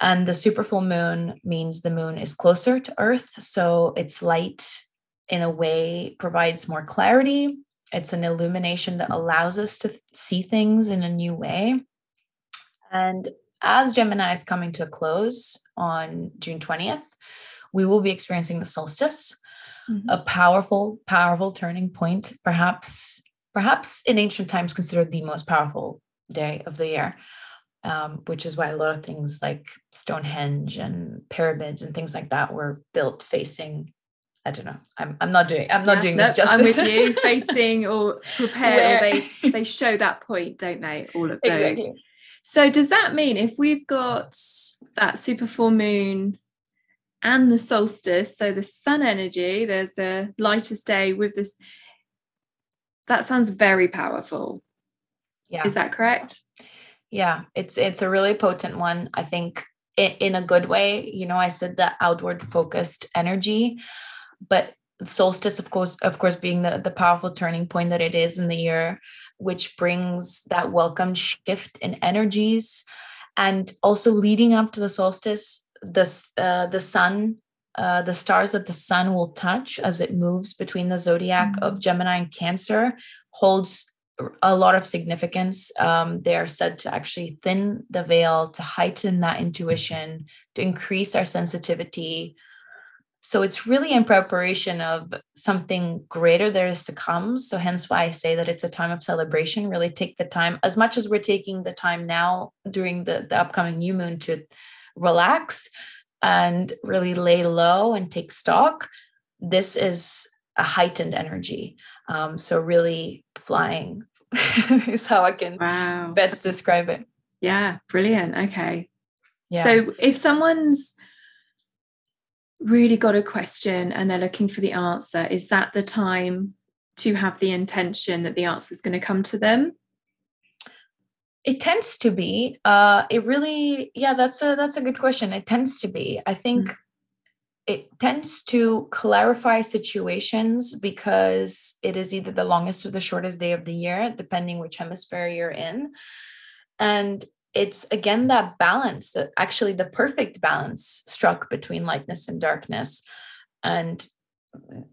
And the super full moon means the moon is closer to Earth. So its light, in a way, provides more clarity. It's an illumination that allows us to see things in a new way. And as Gemini is coming to a close on June 20th, we will be experiencing the solstice, mm-hmm. a powerful, powerful turning point, perhaps, perhaps in ancient times considered the most powerful day of the year um, which is why a lot of things like Stonehenge and pyramids and things like that were built facing. I don't know. I'm, I'm not doing I'm not yeah, doing this justice. I'm with you. [LAUGHS] Facing or prepare. Or they [LAUGHS] they show that point, don't they? All of those. Exactly. So does that mean if we've got that super full moon and the solstice, so the sun energy, the the lightest day with this, that sounds very powerful. Yeah. Is that correct? yeah it's it's a really potent one i think in, in a good way you know i said the outward focused energy but solstice of course of course being the, the powerful turning point that it is in the year which brings that welcome shift in energies and also leading up to the solstice this uh, the sun uh, the stars that the sun will touch as it moves between the zodiac mm-hmm. of gemini and cancer holds a lot of significance. Um, they are said to actually thin the veil, to heighten that intuition, to increase our sensitivity. So it's really in preparation of something greater there is to come. So hence why I say that it's a time of celebration. Really take the time, as much as we're taking the time now during the, the upcoming new moon to relax and really lay low and take stock. This is a heightened energy. Um, so really flying [LAUGHS] is how I can wow. best describe it. Yeah, brilliant. Okay. Yeah. So if someone's really got a question and they're looking for the answer, is that the time to have the intention that the answer is going to come to them? It tends to be. Uh, it really, yeah, that's a that's a good question. It tends to be. I think mm it tends to clarify situations because it is either the longest or the shortest day of the year, depending which hemisphere you're in. And it's again that balance that actually the perfect balance struck between lightness and darkness. And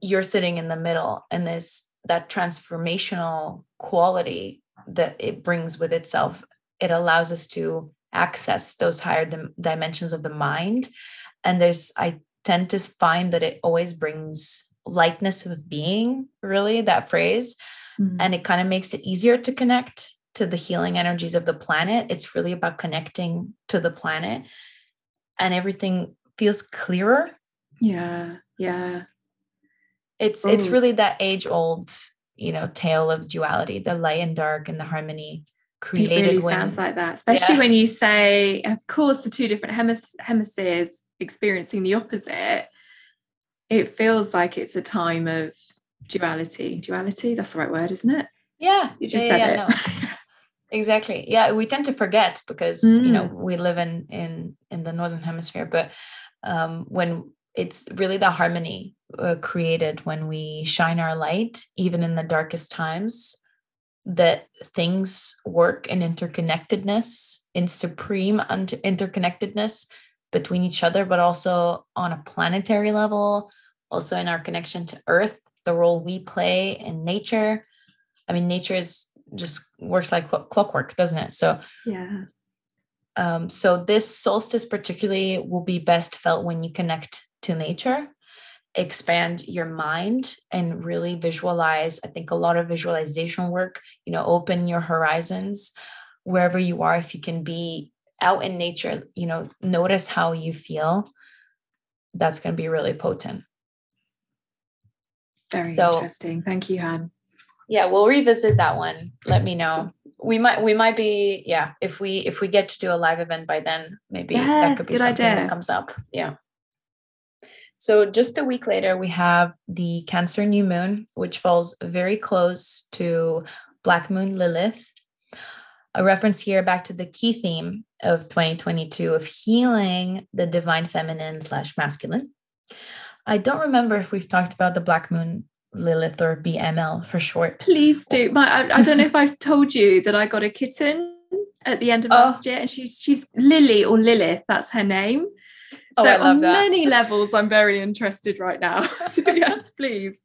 you're sitting in the middle, and this that transformational quality that it brings with itself, it allows us to access those higher dim- dimensions of the mind. And there's, I tend to find that it always brings lightness of being, really, that phrase. Mm-hmm. And it kind of makes it easier to connect to the healing energies of the planet. It's really about connecting to the planet and everything feels clearer. Yeah. Yeah. It's it's oh. really that age old, you know, tale of duality, the light and dark and the harmony created. It really when, sounds like that, especially yeah. when you say, of course, the two different hemis- hemispheres experiencing the opposite. It feels like it's a time of duality. Duality, that's the right word, isn't it? Yeah, you just yeah, said yeah, it. [LAUGHS] Exactly. Yeah, we tend to forget because mm. you know mm. we live in in in the northern hemisphere, but um, when it's really the harmony uh, created when we shine our light, even in the darkest times, that things work in interconnectedness, in supreme interconnectedness between each other, but also on a planetary level, also in our connection to Earth, the role we play in nature. I mean, nature is just works like clockwork, doesn't it? So, yeah. Um, so this solstice particularly will be best felt when you connect to nature expand your mind and really visualize i think a lot of visualization work you know open your horizons wherever you are if you can be out in nature you know notice how you feel that's going to be really potent very so, interesting thank you han yeah we'll revisit that one let me know mm-hmm. we might we might be yeah if we if we get to do a live event by then maybe yes, that could be something idea. that comes up yeah so just a week later, we have the Cancer new moon, which falls very close to Black Moon Lilith. A reference here back to the key theme of 2022 of healing the divine feminine slash masculine. I don't remember if we've talked about the Black Moon Lilith or BML for short. Please do. [LAUGHS] My, I, I don't know if I've told you that I got a kitten at the end of oh. last year, and she's she's Lily or Lilith. That's her name. Oh, so on that. many [LAUGHS] levels, I'm very interested right now. [LAUGHS] so yes, please.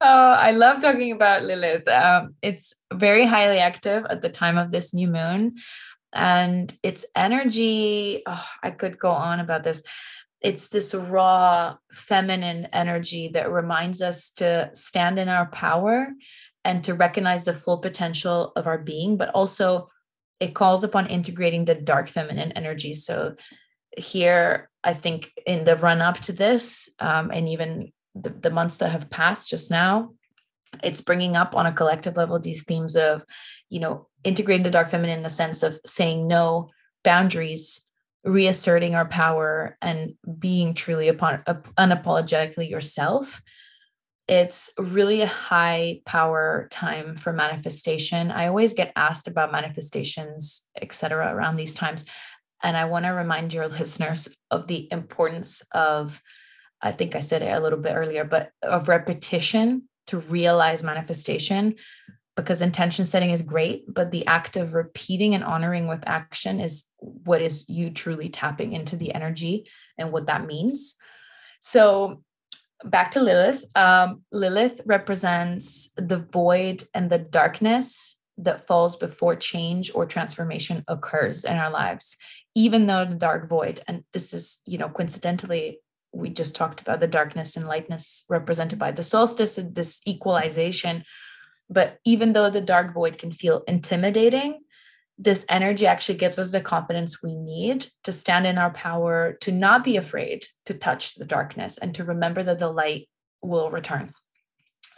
Oh, I love talking about Lilith. Um, it's very highly active at the time of this new moon, and its energy. Oh, I could go on about this. It's this raw feminine energy that reminds us to stand in our power and to recognize the full potential of our being, but also it calls upon integrating the dark feminine energy. So here, I think in the run up to this, um, and even the, the months that have passed just now, it's bringing up on a collective level these themes of, you know, integrating the dark feminine in the sense of saying no, boundaries, reasserting our power, and being truly upon, unapologetically yourself it's really a high power time for manifestation. I always get asked about manifestations etc around these times and i want to remind your [LAUGHS] listeners of the importance of i think i said it a little bit earlier but of repetition to realize manifestation because intention setting is great but the act of repeating and honoring with action is what is you truly tapping into the energy and what that means so back to Lilith. Um, Lilith represents the void and the darkness that falls before change or transformation occurs in our lives, even though the dark void, and this is, you know, coincidentally, we just talked about the darkness and lightness represented by the solstice and this equalization. But even though the dark void can feel intimidating, this energy actually gives us the confidence we need to stand in our power, to not be afraid to touch the darkness, and to remember that the light will return.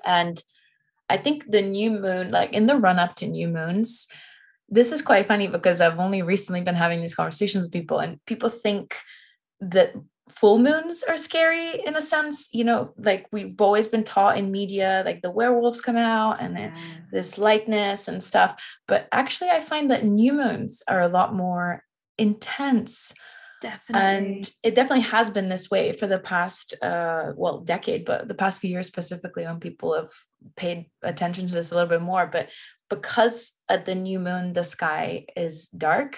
And I think the new moon, like in the run up to new moons, this is quite funny because I've only recently been having these conversations with people, and people think that full moons are scary in a sense you know like we've always been taught in media like the werewolves come out and then this lightness and stuff but actually i find that new moons are a lot more intense. Definitely. and it definitely has been this way for the past uh well decade but the past few years specifically when people have paid attention to this a little bit more but because at the new moon the sky is dark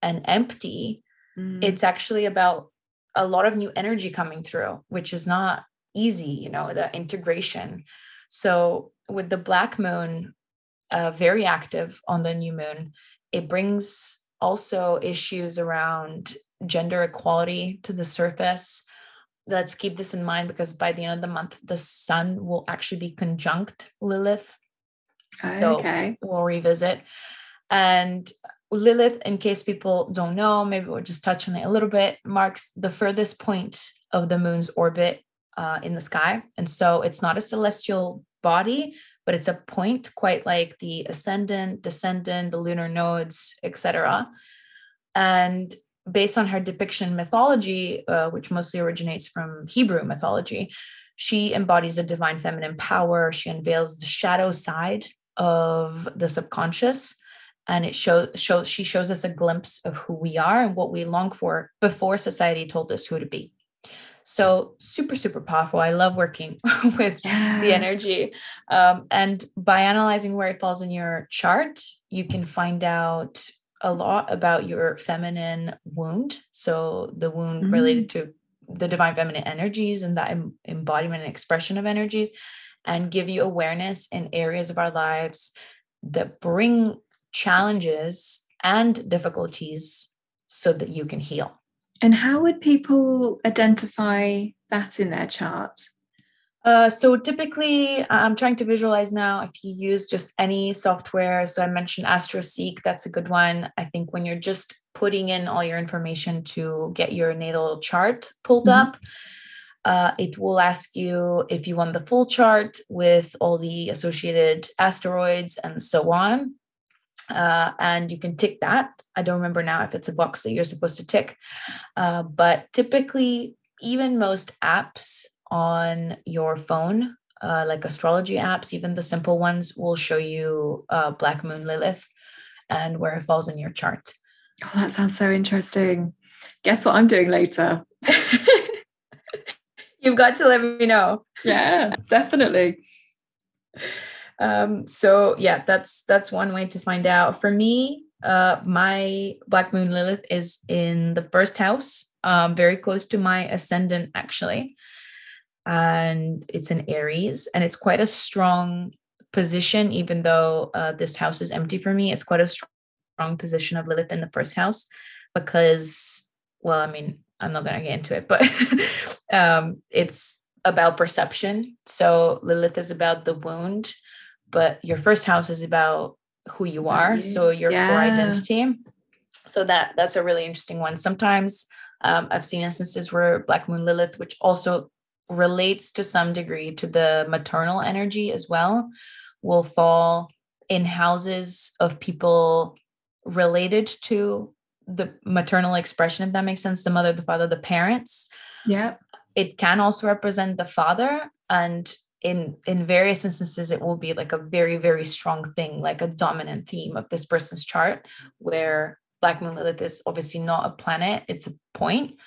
and empty mm. it's actually about a lot of new energy coming through, which is not easy, you know, the integration. So with the black moon uh, very active on the new moon, it brings also issues around gender equality to the surface. Let's keep this in mind because by the end of the month, the sun will actually be conjunct Lilith. So okay. we'll revisit. And Lilith, in case people don't know, maybe we'll just touch on it a little bit, marks the furthest point of the moon's orbit uh, in the sky. And so it's not a celestial body, but it's a point quite like the ascendant, descendant, the lunar nodes, etc. And based on her depiction mythology, uh, which mostly originates from Hebrew mythology, she embodies a divine feminine power. She unveils the shadow side of the subconscious and it shows shows she shows us a glimpse of who we are and what we long for before society told us who to be so super super powerful i love working [LAUGHS] with yes. the energy um, and by analyzing where it falls in your chart you can find out a lot about your feminine wound so the wound mm-hmm. related to the divine feminine energies and that em- embodiment and expression of energies and give you awareness in areas of our lives that bring challenges and difficulties so that you can heal. And how would people identify that in their chart? Uh, so typically, I'm trying to visualize now if you use just any software. So I mentioned Astro Seek, that's a good one. I think when you're just putting in all your information to get your natal chart pulled mm-hmm. up, uh, it will ask you if you want the full chart with all the associated asteroids and so on uh, and you can tick that. I don't remember now if it's a box that you're supposed to tick, uh, but typically, even most apps on your phone, uh, like astrology apps, even the simple ones, will show you uh, Black Moon Lilith and where it falls in your chart. Oh, that sounds so interesting. Guess what I'm doing later? [LAUGHS] You've got to let me know. Yeah, definitely um, so yeah that's that's one way to find out for me uh, my Black Moon Lilith is in the first house, um, very close to my ascendant, actually. And it's in Aries, and it's quite a strong position, even though uh, this house is empty for me. It's quite a strong position of Lilith in the first house because, well, I mean, I'm not going to get into it, but [LAUGHS] um, it's about perception. So Lilith is about the wound, but your first house is about who you are. So your yeah. core identity. So that that's a really interesting one. Sometimes um, I've seen instances where Black Moon Lilith, which also relates to some degree to the maternal energy as well, will fall in houses of people related to the maternal expression, if that makes sense, the mother, the father, the parents. Yeah. It can also represent the father. And in in various instances, it will be like a very, very strong thing, like a dominant theme of this person's chart, where Black Moon Lilith is obviously not a planet, it's a point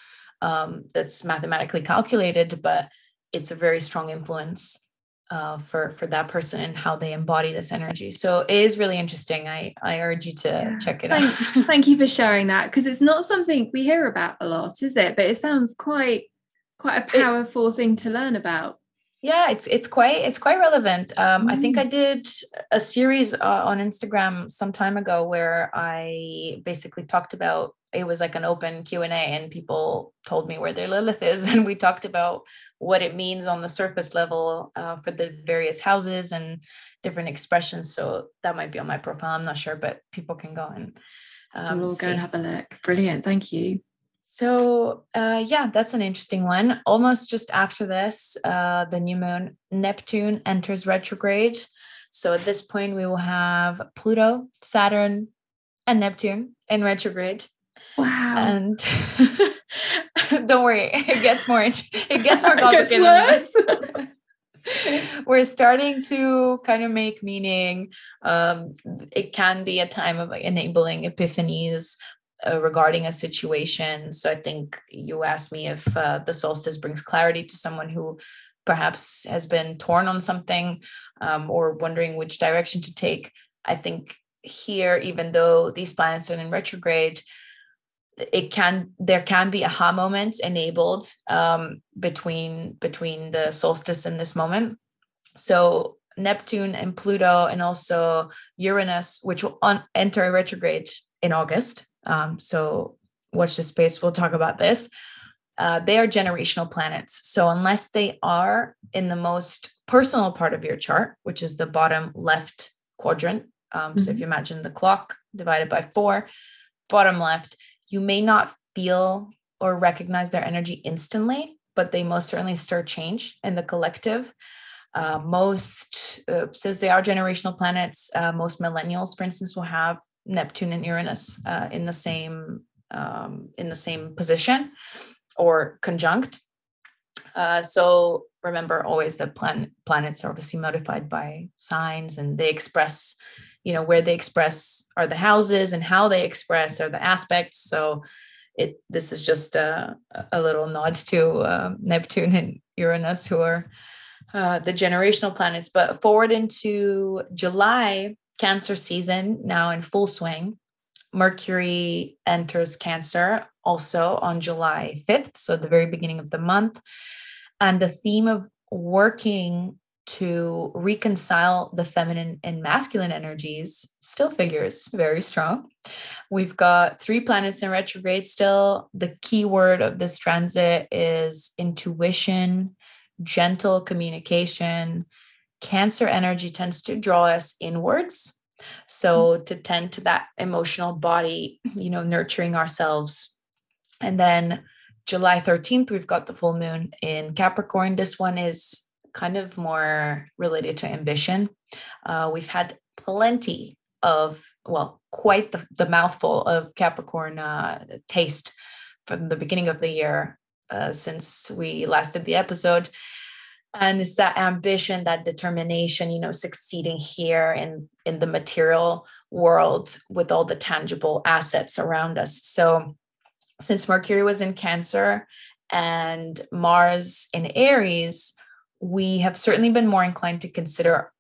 um, that's mathematically calculated, but it's a very strong influence uh, for for that person and how they embody this energy. So it is really interesting. I I urge you to yeah. check it thank, out. [LAUGHS] thank you for sharing that because it's not something we hear about a lot, is it? But it sounds quite quite a powerful it, thing to learn about. Yeah, it's it's quite it's quite relevant. Um, mm. I think mm. I did a series uh, on Instagram some time ago where I basically talked about it was like an open q&a and people told me where their lilith is [LAUGHS] and we talked about what it means on the surface level uh, for the various houses and different expressions so that might be on my profile i'm not sure but people can go and um, we'll go and have a look brilliant thank you so uh, yeah that's an interesting one almost just after this uh, the new moon neptune enters retrograde so at this point we will have pluto saturn and neptune in retrograde Wow. And [LAUGHS] don't worry, it gets more it gets more [LAUGHS] complicated. Gets [LAUGHS] We're starting to kind of make meaning. Um, it can be a time of enabling epiphanies uh, regarding a situation. So I think you asked me if uh, the solstice brings clarity to someone who perhaps has been torn on something um, or wondering which direction to take. I think here, even though these planets are in retrograde, it can there can be aha moments enabled um, between between the solstice and this moment so neptune and pluto and also uranus which will un- enter retrograde in august um, so watch the space we'll talk about this uh, they are generational planets so unless they are in the most personal part of your chart which is the bottom left quadrant um, mm-hmm. so if mm-hmm. you imagine the clock divided by four bottom left you may not feel or recognize their energy instantly, but they most certainly stir change in the collective. Uh, most, uh, since they are generational planets, uh, most millennials, for instance, will have Neptune and Uranus uh, in the same um, in the same position or conjunct. Uh, so remember always that plan- planets are obviously modified by signs, and they express you know where they express are the houses and how they express are the aspects so it this is just a, a little nod to uh, neptune and uranus who are uh, the generational planets but forward into july cancer season now in full swing mercury enters cancer also on july 5th so the very beginning of the month and the theme of working to reconcile the feminine and masculine energies still figures very strong. We've got three planets in retrograde still. The key word of this transit is intuition, gentle communication. Cancer energy tends to draw us inwards. So mm-hmm. to tend to that emotional body, you know, nurturing ourselves. And then July 13th, we've got the full moon in Capricorn. This one is kind of more related to ambition. Uh, we've had plenty of, well, quite the, the mouthful of Capricorn uh, taste from the beginning of the year uh, since we last did the episode. And it's that ambition, that determination, you know, succeeding here in in the material world with all the tangible assets around us. So, since Mercury was in Cancer and Mars in Aries, we have certainly been more inclined to consider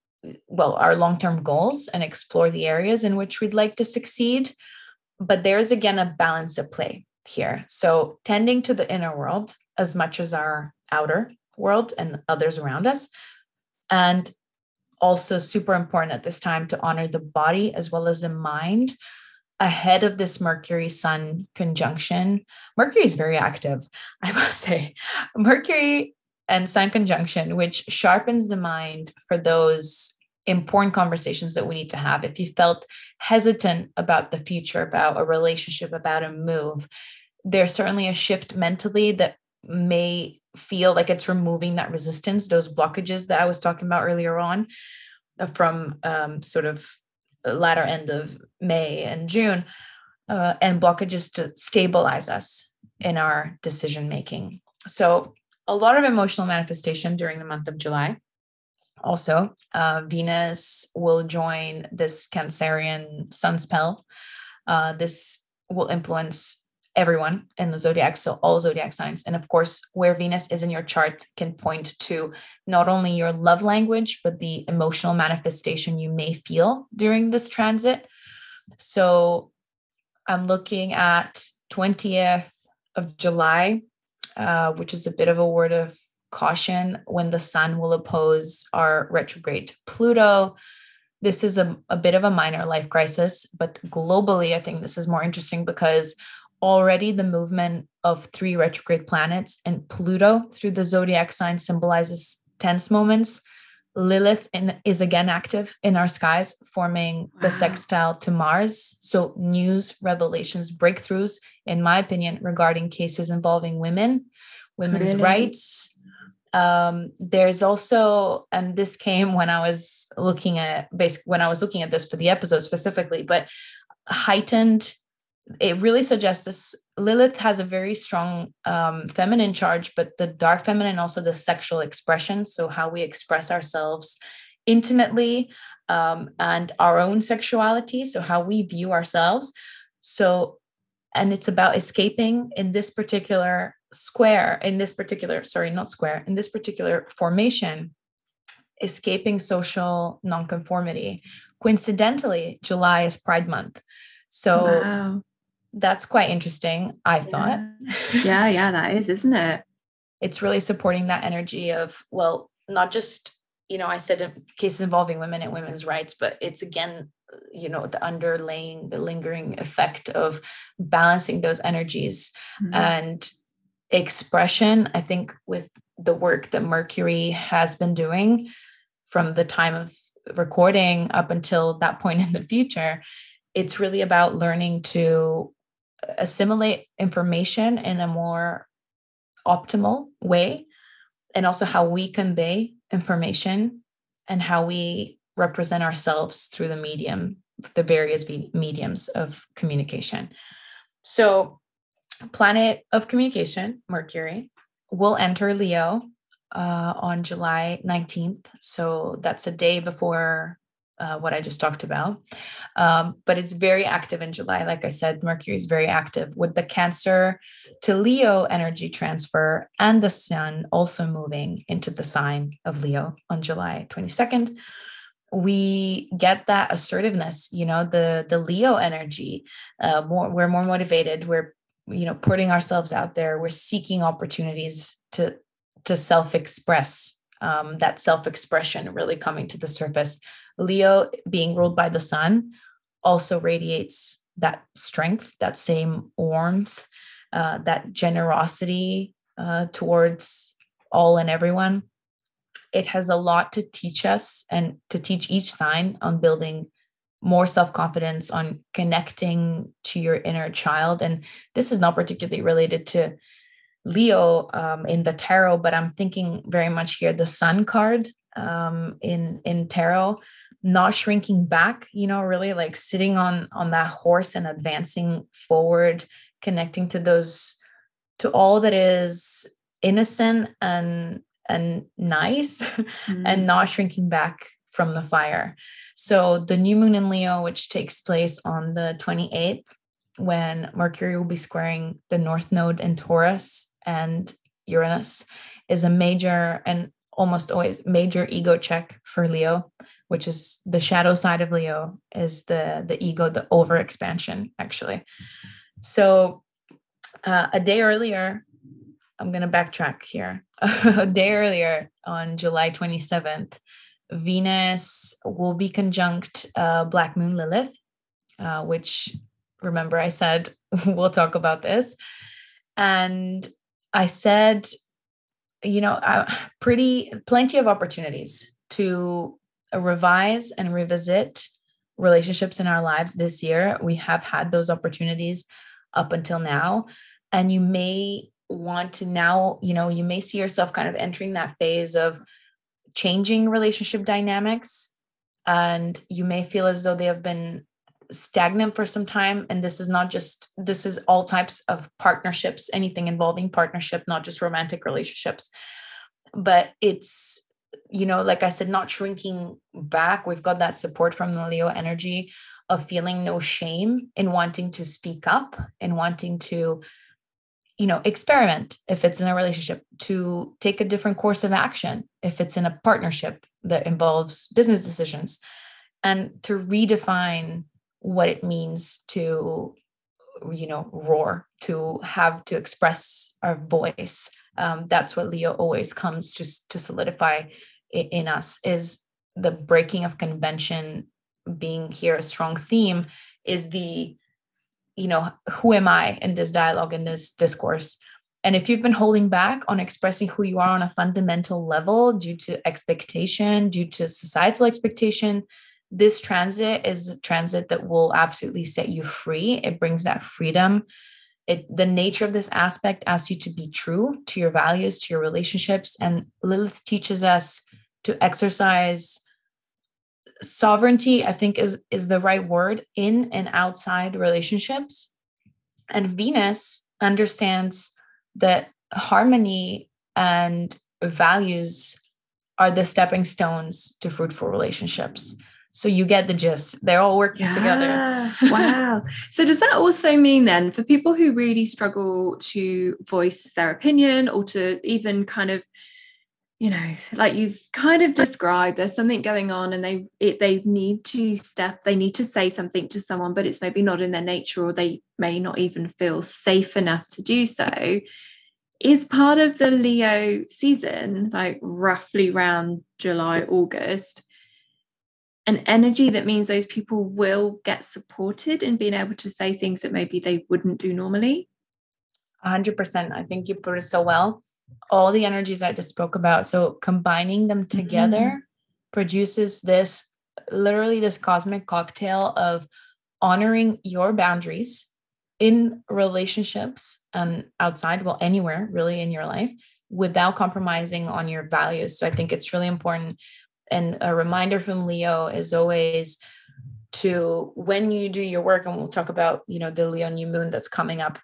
well, our long term goals and explore the areas in which we'd like to succeed. But there's again a balance at play here. So, tending to the inner world as much as our outer world and others around us. And also, super important at this time to honor the body as well as the mind ahead of this Mercury Sun conjunction. Mercury is very active, [LAUGHS] I must say. Mercury and Sun conjunction, which sharpens the mind for those important conversations that we need to have. If you felt hesitant about the future, about a relationship, about a move, there's certainly a shift mentally that may feel like it's removing that resistance, those blockages that I was talking about earlier on uh, from um, sort of latter end of May and June, uh, and blockages to stabilize us in our decision making. So, a lot of emotional manifestation during the month of July. Also, uh, Venus will join this Cancerian sun spell. Uh, this will influence everyone in the zodiac, so all zodiac signs. And of course, where Venus is in your chart can point to not only your love language, but the emotional manifestation you may feel during this transit. So I'm looking at 20th of July, uh, which is a bit of a word of caution when the sun will oppose our retrograde Pluto. This is a, a bit of a minor life crisis, but globally, I think this is more interesting because already the movement of three retrograde planets and Pluto through the zodiac sign symbolizes tense moments. Lilith in, is again active in our skies, forming wow. the sextile to Mars. So, news, revelations, breakthroughs, in my opinion, regarding cases involving women, women's really? rights. Um, there's also, and this came when I was looking at basically when I was looking at this for the episode specifically, but heightened it really suggests this lilith has a very strong um, feminine charge but the dark feminine also the sexual expression so how we express ourselves intimately um, and our own sexuality so how we view ourselves. So and it's about escaping in this particular square in this particular sorry not square in this particular formation escaping social nonconformity. Coincidentally july is pride month. So wow that's quite interesting, I thought. Yeah. yeah, [LAUGHS] yeah, that is, isn't it? It's really supporting that energy of, well, not just, you know, I said cases involving women and women's rights, but it's again, you know, the underlaying, the lingering effect of balancing those energies mm-hmm. and expression. I think with the work that Mercury has been doing from the time of recording up until that point in the future, it's really about learning to assimilate information in a more optimal way and also how we convey information and how we represent ourselves through the medium the various mediums of communication. So planet of communication mercury will enter leo uh, on july 19th so that's a day before uh, what I just talked about. Um, but it's very active in July. Like I said, Mercury is very active with the Cancer to Leo energy transfer and the Sun also moving into the sign of Leo on July 22nd. We get that assertiveness, you know, the the Leo energy. Uh, more, we're more motivated. We're you know putting ourselves out there. We're seeking opportunities to to self express. Um, that self expression really coming to the surface Leo being ruled by the sun also radiates that strength, that same warmth, uh, that generosity uh, towards all and everyone. It has a lot to teach us and to teach each sign on building more self confidence, on connecting to your inner child. And this is not particularly related to Leo um, in the tarot, but I'm thinking very much here the Sun card um, in in tarot not shrinking back you know really like sitting on on that horse and advancing forward connecting to those to all that is innocent and and nice [LAUGHS] mm-hmm. and not shrinking back from the fire so the new moon in leo which takes place on the 28th when mercury will be squaring the north node in taurus and uranus is a major and almost always major ego check for Leo, which is the shadow side of Leo, is the the ego, the over expansion, actually. So uh, a day earlier, I'm gonna backtrack here. [LAUGHS] a day earlier on July 27th, Venus will be conjunct uh, Black Moon Lilith, uh, which remember I said [LAUGHS] we'll talk about this. And I said, you know, uh, pretty plenty of opportunities to revise and revisit relationships in our lives this year. We have had those opportunities up until now. And you may want to now, you know, you may see yourself kind of entering that phase of changing relationship dynamics. And you may feel as though they have been stagnant for some time and this is not just this is all types of partnerships anything involving partnership not just romantic relationships but it's you know like i said not shrinking back. We've got that support from the leo energy of feeling no shame in wanting to speak up and wanting to you know experiment. If it's in a relationship to take a different course of action. If it's in a partnership that involves business decisions. And to redefine what it means to you know roar to have to express our voice. Um, that's what leo always comes to to solidify in, us is the breaking of convention being here a strong theme is the you know who am i in this dialogue in this discourse and if you've been holding back on expressing who you are on a fundamental level due to expectation due to societal expectation this transit is a transit that will absolutely set you free. It brings that freedom. It, the nature of this aspect asks you to be true to your values, to your relationships. And Lilith teaches us to exercise sovereignty, I think is, is the right word in and outside relationships. And Venus understands that harmony and values are the stepping stones to fruitful relationships. So you get the gist. They're all working yeah. together. wow. So does that also mean then for people who really struggle to voice their opinion or to even kind of you know like you've kind of described there's something going on and they it, they need to step they need to say something to someone but it's maybe not in their nature or they may not even feel safe enough to do so is part of the leo season like roughly around july august an energy that means those people will get supported in being able to say things that maybe they wouldn't do normally. 100% i think you put it so well. All the energies i just spoke about. So combining them together mm-hmm. produces this literally this cosmic cocktail of honoring your boundaries in relationships and outside well anywhere really in your life without compromising on your values. So i think it's really important and a reminder from Leo is always to when you do your work, and we'll talk about, you know, the Leo new moon that's coming up,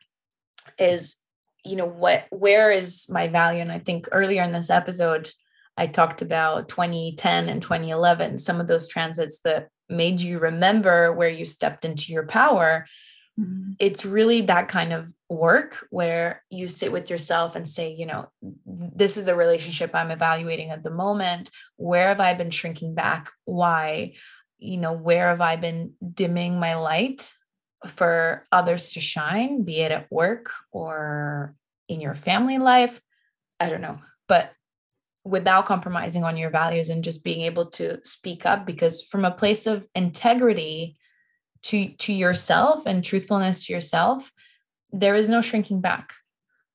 is, you know, what, where is my value? And I think earlier in this episode, I talked about 2010 and 2011, some of those transits that made you remember where you stepped into your power Mm-hmm. It's really that kind of work where you sit with yourself and say, you know, this is the relationship I'm evaluating at the moment. Where have I been shrinking back? Why? You know, where have I been dimming my light for others to shine, be it at work or in your family life? I don't know. But without compromising on your values and just being able to speak up because from a place of integrity to to yourself and truthfulness to yourself there is no shrinking back.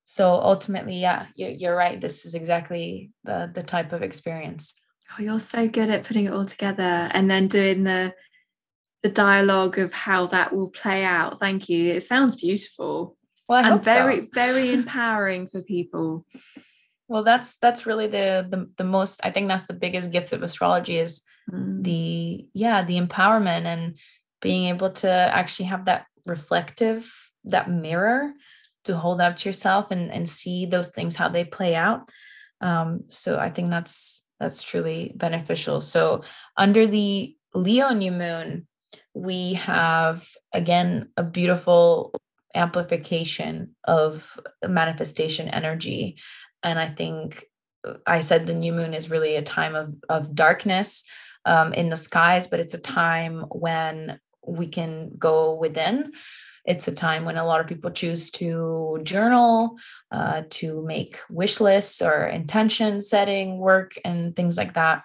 So ultimately yeah you're right. This is exactly the the type of experience. Oh you're so good at putting it all together and then doing the the dialogue of how that will play out. Thank you. It sounds beautiful well I and very so. [LAUGHS] very empowering for people. Well that's that's really the, the the most i think that's the biggest gift of astrology is mm. the yeah the empowerment and being able to actually have that reflective that mirror to hold up to yourself and and see those things how they play out. Um, so i think that's that's truly beneficial. So under the leo new moon we have again a beautiful amplification of manifestation energy. And i think I said the new moon is really a time of, of darkness um, in the skies, but it's a time when we can go within. It's a time when a lot of people choose to journal, uh, to make wish lists or intention setting work and things like that,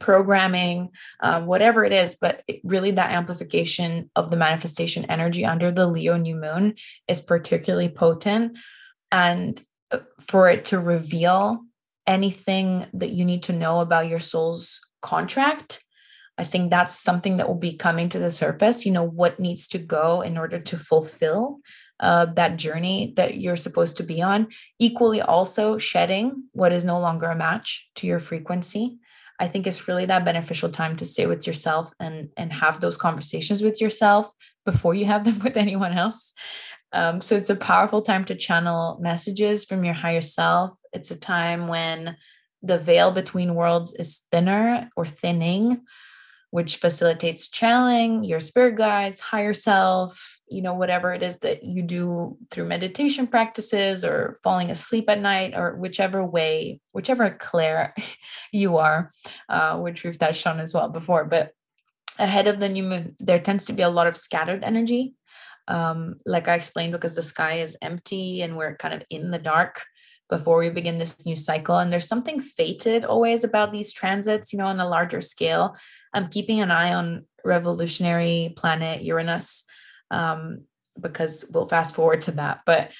programming, uh, whatever it is. But it, really, that amplification of the manifestation energy under the Leo new moon is particularly potent. And uh, for it to reveal anything that you need to know about your soul's contract I think that's something that will be coming to the surface. You know, what needs to go in order to fulfill uh, that journey that you're supposed to be on. Equally, also shedding what is no longer a match to your frequency. I think it's really that beneficial time to stay with yourself and and have those conversations with yourself before you have them [LAUGHS] with anyone else. Um, so it's a powerful time to channel messages from your higher self. It's a time when the veil between worlds is thinner or thinning which facilitates channeling your spirit guides, higher self, you know, whatever it is that you do through meditation practices or falling asleep at night or whichever way, whichever clair [LAUGHS] you are, uh, which we've touched on as well before. But ahead of the new moon, there tends to be a lot of scattered energy. Um, like I explained, because the sky is empty and we're kind of in the dark before we begin this new cycle. And there's something fated always about these transits, you know, on a larger scale I'm keeping an eye on revolutionary planet Uranus um, because we'll fast forward to that. But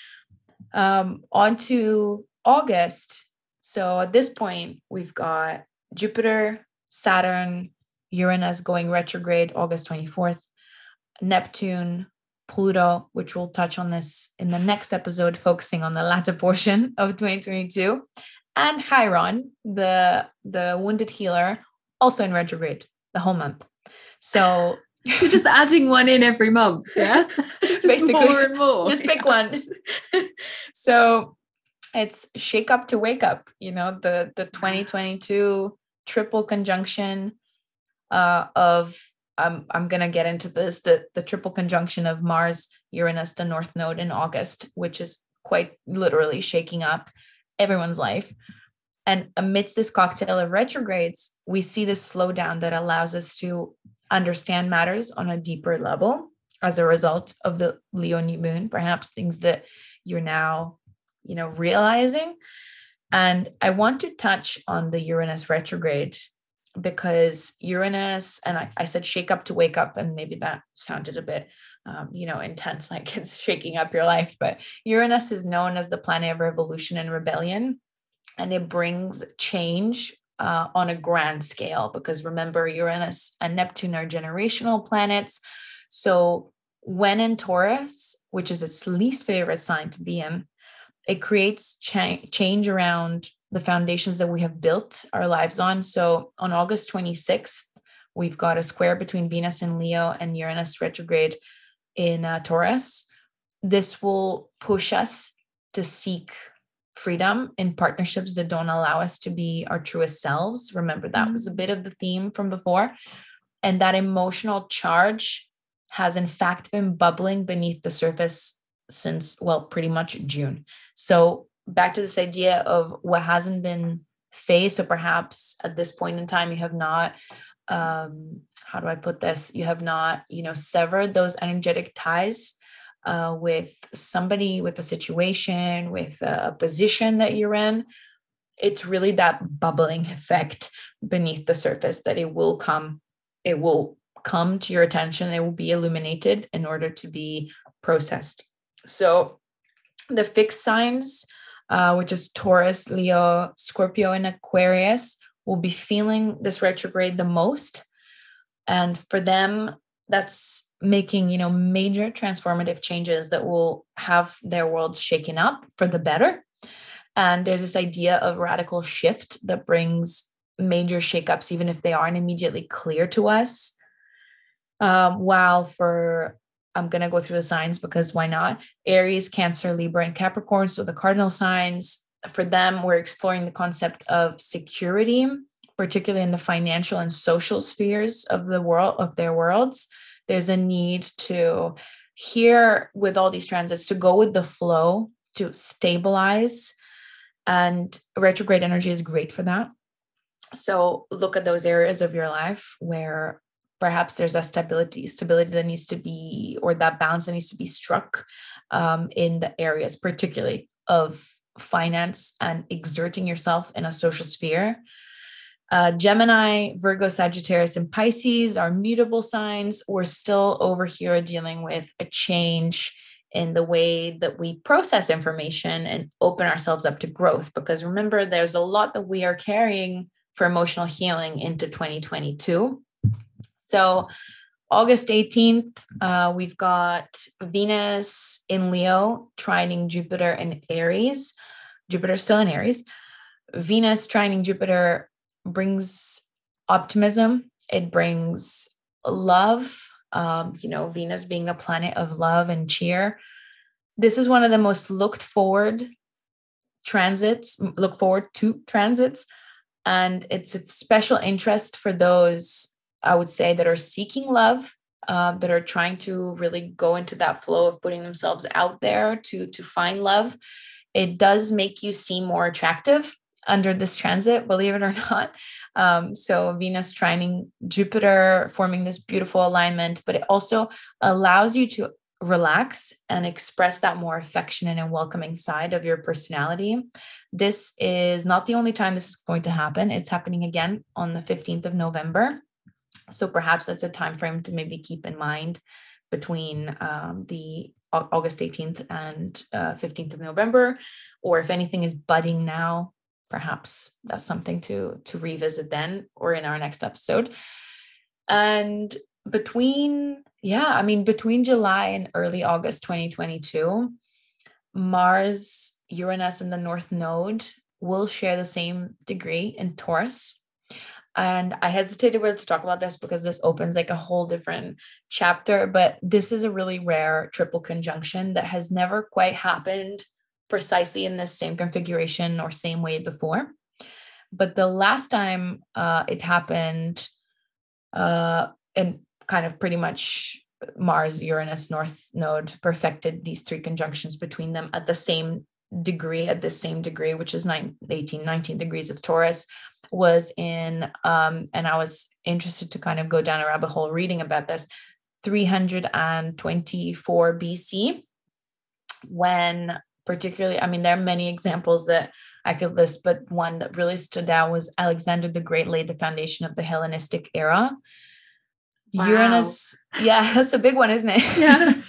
um, on to August. So at this point, we've got Jupiter, Saturn, Uranus going retrograde August 24th, Neptune, Pluto, which we'll touch on this in the next episode, focusing on the latter [LAUGHS] portion of 2022, and Chiron, the the wounded healer, also in retrograde the whole month. So you're just adding one in every month, yeah? [LAUGHS] just Basically, more and more. Just pick yeah. one. [LAUGHS] so it's shake up to wake up, you know, the the 2022 triple conjunction uh, of I'm I'm gonna get into this the the triple conjunction of Mars, Uranus, the North Node in August, which is quite literally shaking up everyone's life. And amidst this cocktail of retrogrades, we see this slowdown that allows us to understand matters on a deeper level as a result of the Leo new moon, perhaps things that you're now, you know, realizing. And I want to touch on the Uranus retrograde because Uranus, and I, I said shake up to wake up, and maybe that sounded a bit um, you know, intense, [LAUGHS] like it's shaking up your life. But Uranus is known as the planet of revolution and rebellion and it brings change uh, on a grand scale because remember uranus and neptune are generational planets. So when in taurus which is its least favorite sign to be in it creates cha- change around the foundations that we have built our lives on. So on august 26th we've got a square between venus and leo and uranus retrograde in uh, taurus. This will push us to seek freedom in partnerships that don't allow us to be our truest selves. Remember, that mm-hmm. was a bit of the theme from before. And that emotional charge has, in fact, been bubbling beneath the surface since, well, pretty much June. So, back to this idea of what hasn't been faced, or perhaps at this point in time, you have not. Um, how do I put this? You have not, you know, severed those energetic ties uh, with somebody, with a situation, with a position that you're in, it's really that bubbling [LAUGHS] effect beneath the surface that it will come, it will come to your attention, it will be illuminated in order to be processed. So the fixed signs, uh, which is Taurus, Leo, Scorpio, and Aquarius, will be feeling this retrograde the most. And for them, that's making you know major transformative changes that will have their worlds shaken up for the better. And there's this idea of radical shift that brings major shakeups even if they aren't immediately clear to us. Um, while for i'm going to go through the signs because why not? Aries cancer libra and capricorn so the cardinal signs for them we're exploring the concept of security particularly in the financial and social spheres of the world of their worlds there's a need to here with all these transits to go with the flow to stabilize And retrograde energy is great for that. So look at those areas of your life where perhaps there's a stability stability that needs to be or that balance that needs to be struck um, in the areas particularly of finance and exerting yourself in a social sphere uh, Gemini, Virgo, Sagittarius, and Pisces are mutable signs. We're still over here dealing with a change in the way that we process information and open ourselves up to growth. Because remember, there's a lot that we are carrying for emotional healing into 2022. So, August 18th, uh, we've got Venus in Leo, trining Jupiter in Aries. Jupiter still in Aries. Venus trining Jupiter brings optimism, it brings love. Um, you know, Venus being a planet of love and cheer. This is one of the most looked forward transits, look forward to transits. And it's a special interest for those, I would say, that are seeking love, uh, that are trying to really go into that flow of putting themselves out there to, to find love. It does make you seem more attractive under this transit, believe it or [LAUGHS] not. Um, so Venus trining Jupiter, forming this beautiful alignment, but it also allows you to relax and express that more affectionate and welcoming side of your personality. This is not the only time this is going to happen. It's happening again on the 15th of November. So perhaps that's a time frame to maybe keep in mind between um, the August 18th and uh, 15th of November, or if anything is budding now, perhaps that's something to to revisit then or in our next episode. And between yeah i mean between july and early august 2022 mars uranus and the north node will share the same degree in taurus. And i hesitated whether to talk about this because this opens like a whole different chapter but this is a really rare triple conjunction that has never quite happened precisely in the same configuration or same way before. But the last time uh, it happened, uh, and kind of pretty much Mars, Uranus, North Node perfected these three conjunctions between them at the same degree, at the same degree, which is 9, 18, 19 degrees of Taurus, was in, um, and I was interested to kind of go down a rabbit hole reading about this, 324 BC, when particularly i mean there are many examples that i could list but one that really stood out was alexander the great laid the foundation of the hellenistic era. Wow. uranus yeah [LAUGHS] that's a big one isn't it? Yeah. [LAUGHS]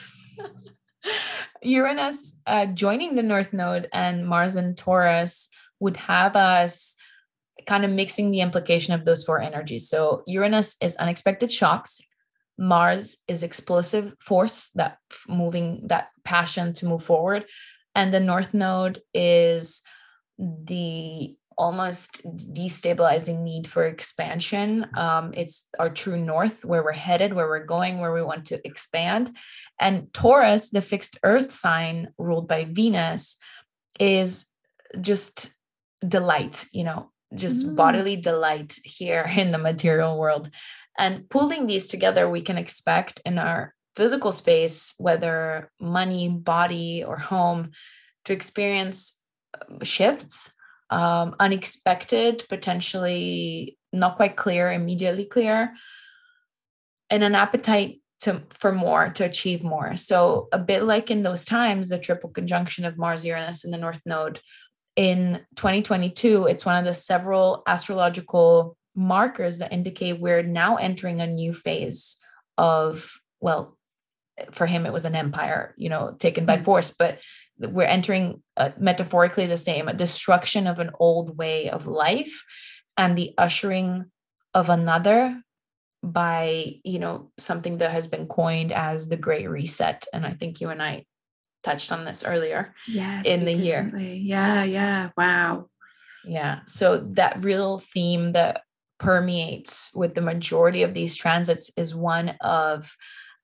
Uranus uh, joining the north node and mars and taurus would have us kind of mixing the implication of those four energies. So uranus is unexpected shocks. Mars is explosive force that moving that passion to move forward and the north node is the almost destabilizing need for expansion. Um, it's our true north, where we're headed, where we're going, where we want to expand. And Taurus, the fixed earth sign ruled by Venus, is just delight, you know, just mm. bodily delight here [LAUGHS] in the material world. And pulling these together, we can expect in our physical space, whether money, body, or home, to experience um, shifts, um, unexpected, potentially not quite clear, immediately clear, and an appetite to for more, to achieve more. So a bit like in those times, the triple conjunction of Mars, Uranus, and the North Node. In 2022, it's one of the several astrological markers that indicate we're now entering a new phase of well for him it was an empire you know taken by mm. force but we're entering uh, metaphorically the same a destruction of an old way of life and the ushering of another by you know something that has been coined as the great reset. And i think you and i touched on this earlier yes in the year. yeah yeah wow. Yeah so that real theme that permeates with the majority of these transits is one of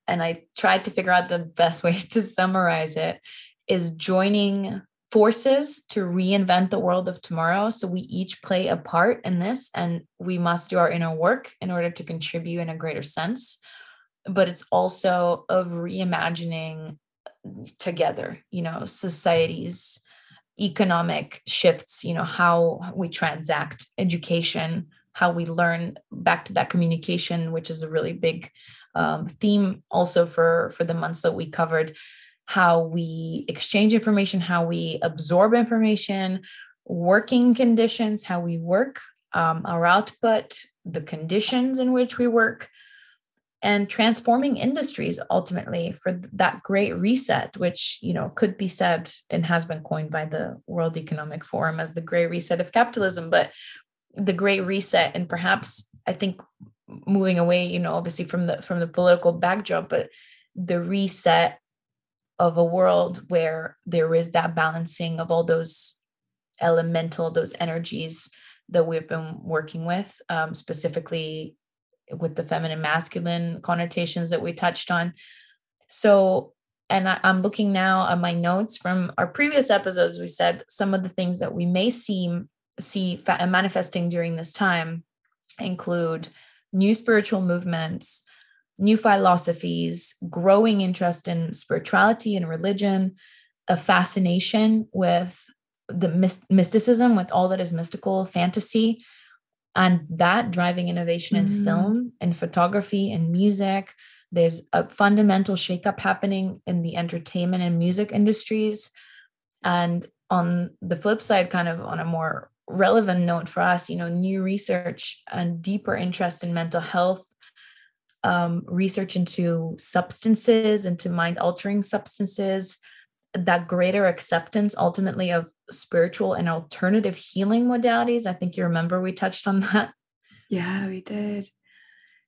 and I tried to figure out the best way [LAUGHS] to summarize it is joining forces to reinvent the world of tomorrow. So we each play a part in this and we must do our inner work in order to contribute in a greater sense. But it's also of reimagining together, you know, societies, economic shifts you know how we transact education how we learn back to that communication which is a really big um, theme also for for the months that we covered how we exchange information how we absorb information working conditions how we work um, our output the conditions in which we work and transforming industries ultimately for that great reset which you know could be said and has been coined by the world economic forum as the great reset of capitalism but the great reset and perhaps i think moving away you know obviously from the from the political backdrop but the reset of a world where there is that balancing of all those elemental those energies that we've been working with um, specifically with the feminine masculine connotations that we touched on. So and I, am looking now at my notes from our previous episodes. We said some of the things that we may see see manifesting during this time include new spiritual movements new philosophies growing interest in spirituality and religion a fascination with the mysticism with all that is mystical fantasy and that driving innovation in mm. film and photography and music there's a fundamental shakeup happening in the entertainment and music industries and on the flip side kind of on a more relevant note for us you know new research and deeper interest in mental health um, research into substances into mind altering substances that greater acceptance ultimately of spiritual and alternative healing modalities. I think you remember we touched on that. Yeah, we did.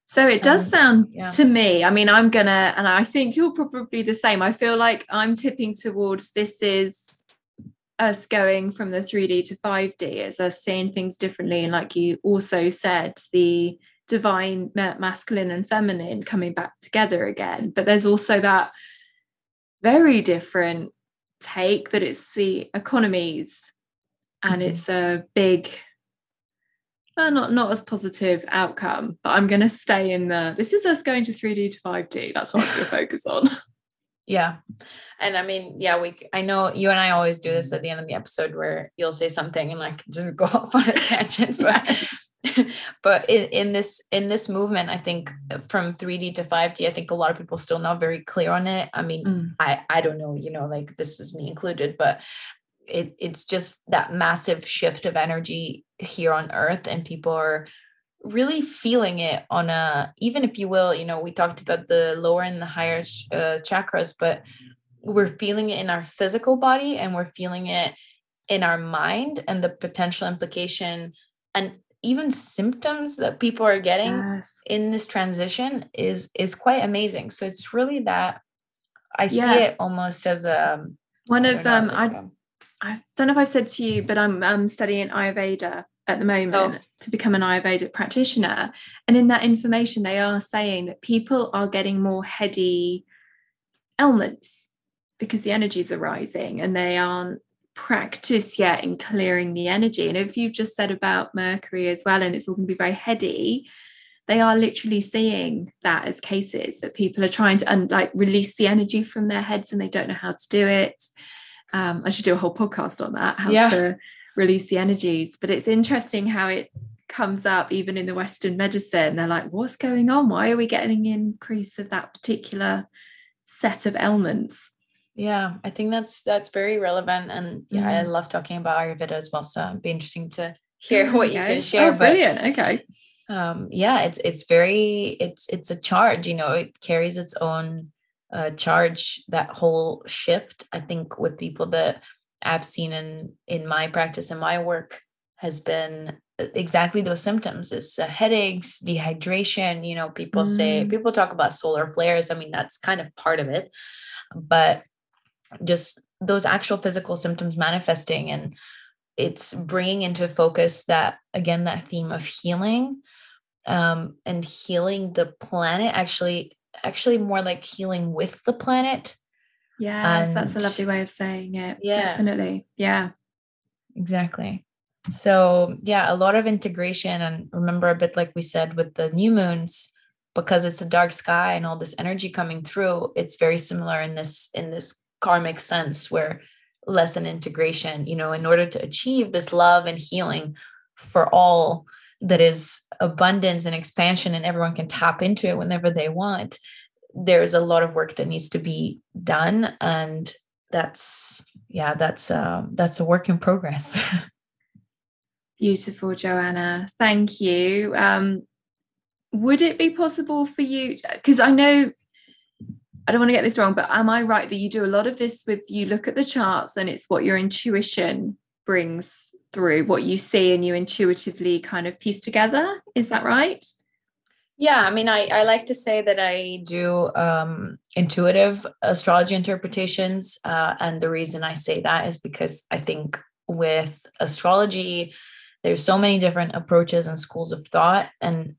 So it does um, sound yeah. to me, I mean, I'm gonna, and I think you're probably the same. I feel like I'm tipping towards this is us going from the 3D to 5D, it's us seeing things differently. And like you also said, the divine masculine and feminine coming back together again. But there's also that very different take that it's the economies and mm-hmm. it's a big well, not not as positive outcome but i'm going to stay in the this is us going to 3d to 5d that's what i'm going to focus on [LAUGHS] yeah. And i mean yeah we i know you and i always do this at the end of the episode where you'll say something and like just [LAUGHS] go off on a tangent but [LAUGHS] but in, in this in this movement i think from 3d to 5d i think a lot of people still not very clear on it. I mean mm. i i don't know you know like this is me included but it it's just that massive shift of energy here on earth and people are really feeling it on a even if you will you know we talked about the lower and the higher uh, chakras but we're feeling it in our physical body and we're feeling it in our mind and the potential implication and even symptoms that people are getting yes. in this transition is is quite amazing so it's really that i yeah. see it almost as a one of um i i don't know if i've said to you but i'm um, studying ayurveda at the moment oh. to become an ayurvedic practitioner and in that information they are saying that people are getting more heady ailments because the energies are rising and they aren't practice yet in clearing the energy. And if you've just said about Mercury as well, and it's all going to be very heady, they are literally seeing that as cases that people are trying to un- like release the energy from their heads and they don't know how to do it. Um, I should do a whole podcast on that, how yeah. to release the energies. But it's interesting how it comes up even in the Western medicine. They're like, what's going on? Why are we getting an increase of that particular set of ailments? Yeah, I think that's that's very relevant, and yeah, mm. I love talking about Ayurveda as well. So it'd be interesting to hear what okay. you can share. Oh, brilliant! But, okay. Um, yeah, it's it's very it's it's a charge. You know, it carries its own uh, charge. That whole shift, I think, with people that I've seen in in my practice and my work has been exactly those symptoms. It's uh, headaches dehydration you know people mm. say people talk about solar flares. I mean that's kind of part of it. But just those actual physical symptoms manifesting and it's bringing into focus that again that theme of healing um, and healing the planet actually actually more like healing with the planet yes and, that's a lovely way of saying it yeah. definitely. Yeah. Exactly. So yeah a lot of integration and remember a bit like we said with the new moons because it's a dark sky and all this energy coming through it's very similar in this in this karmic sense where less an integration you know in order to achieve this love and healing for all that is abundance and expansion and everyone can tap into it whenever they want there's a lot of work that needs to be done and that's yeah that's uh, that's a work in progress [LAUGHS] beautiful joanna thank you um, would it be possible for you because i know I don't want to get this wrong, but am I right that you do a lot of this with you look at the charts and it's what your intuition brings through, what you see and you intuitively kind of piece together? Is that right? Yeah, I mean, I, I like to say that I do um, intuitive astrology interpretations. Uh, and the reason I say that is because I think with astrology, there's so many different approaches and schools of thought. And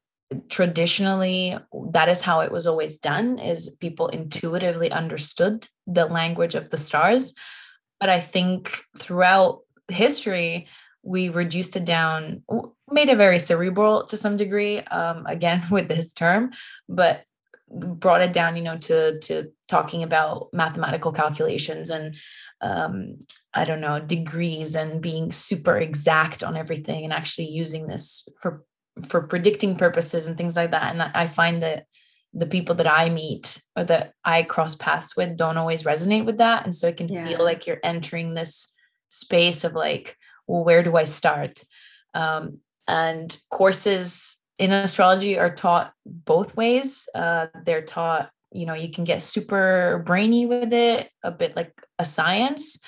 traditionally that is how it was always done is people intuitively understood the language of the stars but i think throughout history we reduced it down made it very cerebral to some degree um, again [LAUGHS] with this term but brought it down you know to to talking about mathematical calculations and um, i don't know degrees and being super exact on everything and actually using this for for predicting purposes and things like that. And I find that the people that I meet or that I cross paths with don't always resonate with that. And so it can yeah. feel like you're entering this space of like, well, where do I start? Um, and courses in astrology are taught both ways. Uh, they're taught, you know, you can get super brainy with it, a bit like a science,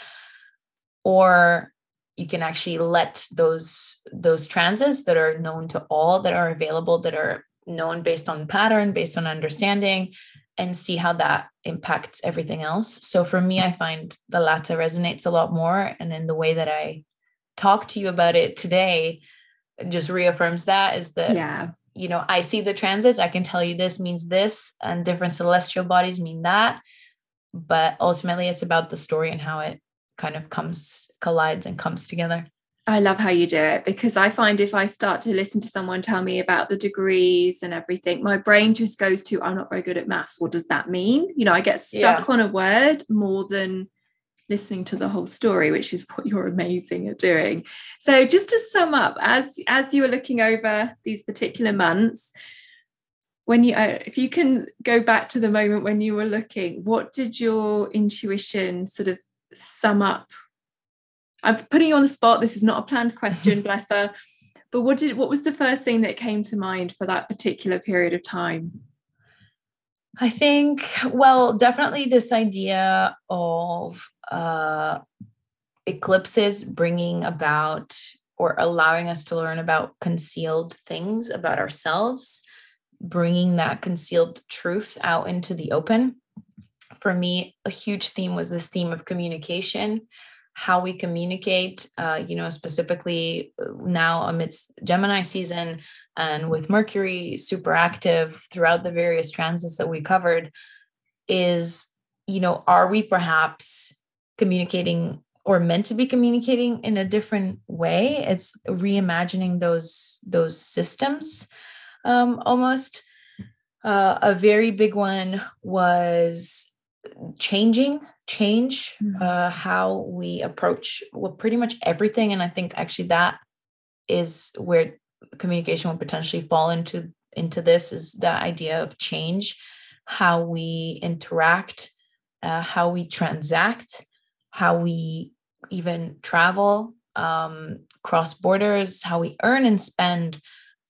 or you can actually let those those transits that are known to all that are available that are known based on pattern based on understanding and see how that impacts everything else so for me i find the latter resonates a lot more and then the way that i talk to you about it today just reaffirms that is that yeah you know i see the transits i can tell you this means this and different celestial bodies mean that but ultimately it's about the story and how it kind of comes collides and comes together I love how you do it because I find if I start to listen to someone tell me about the degrees and everything, my brain just goes to, I'm not very good at maths. What does that mean? You know, I get stuck yeah. on a word more than listening to the whole story, which is what you're amazing at doing. So just to sum up, as as you were looking over these particular months, when you uh, if you can go back to the moment when you were looking, what did your intuition sort of sum up? I'm putting you on the spot. This is not a planned question, [LAUGHS] bless her. But what did what was the first thing that came to mind for that particular period of time? I think, well, definitely this idea of uh, eclipses bringing about or allowing us to learn about concealed things about ourselves, bringing that concealed truth out into the open. For me, a huge theme was this theme of communication, how we communicate, uh, you know, specifically uh, now amidst Gemini season and with Mercury super active throughout the various transits that we covered, is, you know, are we perhaps communicating or meant to be communicating in a different way? It's reimagining those those systems um, almost. Uh, a very big one was changing change mm-hmm. uh, how we approach well pretty much everything and i think actually that is where communication will potentially fall into into this is the idea of change how we interact uh, how we transact how we even travel um, cross borders how we earn and spend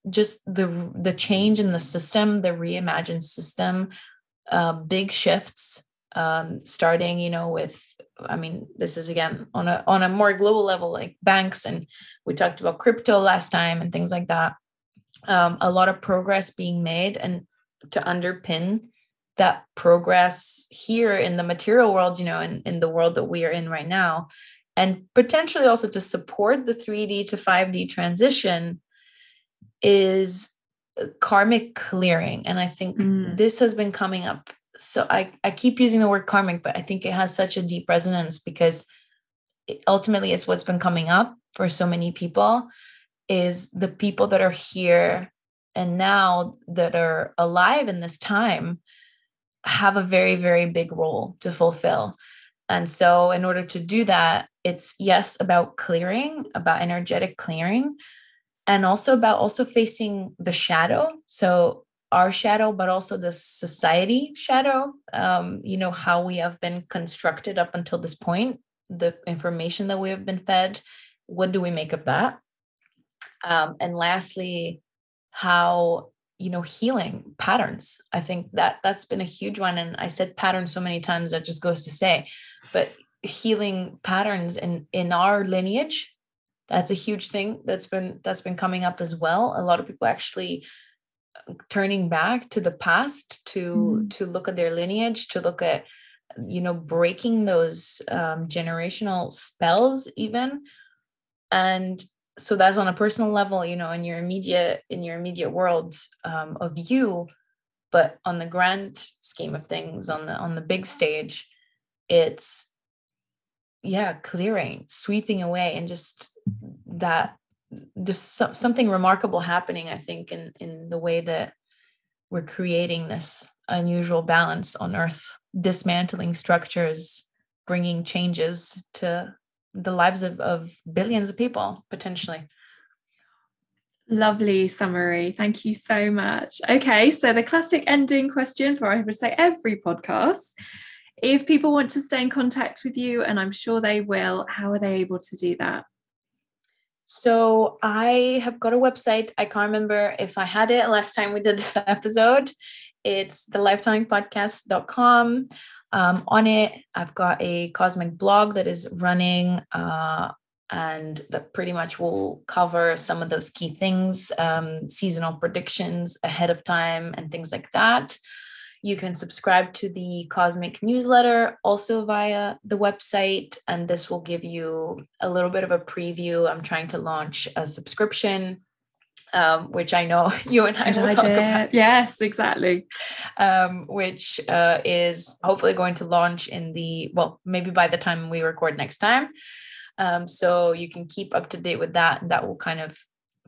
just the the change in the system the reimagined system uh, big shifts um, starting you know with i mean this is again on a on a more global level like banks and we talked about crypto last time and things like that. Um, a lot of progress being made and to underpin that progress here in the material world you know in, in the world that we are in right now and potentially also to support the 3d to 5d transition is karmic clearing and i think mm. this has been coming up so I, I keep using the word karmic, but I think it has such a deep resonance because it ultimately it's what's been coming up for so many people is the people that are here and now that are alive in this time have a very very big role to fulfill And so, in order to do that, it's yes about clearing, about energetic clearing, and also about also facing the shadow. So our shadow, but also the society shadow. Um, you know how we have been constructed up until this point, the information that we have been fed. What do we make of that? Um, and lastly, how you know healing patterns. I think that that's been a huge one and i said pattern so many times that just goes to say but healing patterns in in our lineage that's a huge thing that's been that's been coming up as well. A lot of people actually uh, turning back to the past to mm. to look at their lineage to look at you know breaking those um, generational spells even. And so that's on a personal level you know in your immediate in your immediate world um, of you but on the grand scheme of things on the on the big stage it's yeah clearing sweeping away and just that there's some, something remarkable happening i think in in the way that we're creating this unusual balance on earth dismantling structures bringing changes to the lives of, of billions of people potentially Lovely summary. Thank you so much. Okay, so the classic ending question for I would say every podcast. If people want to stay in contact with you, and I'm sure they will, how are they able to do that? So I have got a website. I can't remember if I had it last time we did this [LAUGHS] episode. It's the lifetonicpodcast.com. Um, on it, I've got a cosmic blog that is running uh, and that pretty much will cover some of those key things, um, seasonal predictions ahead of time, and things like that. You can subscribe to the Cosmic newsletter also via the website, and this will give you a little bit of a preview. I'm trying to launch a subscription um, which I know [LAUGHS] you and I will talk about. Yes, exactly. Um, which uh, is hopefully going to launch in the, well, maybe by the time we record next time. Um, so you can keep up to date with that. And that will kind of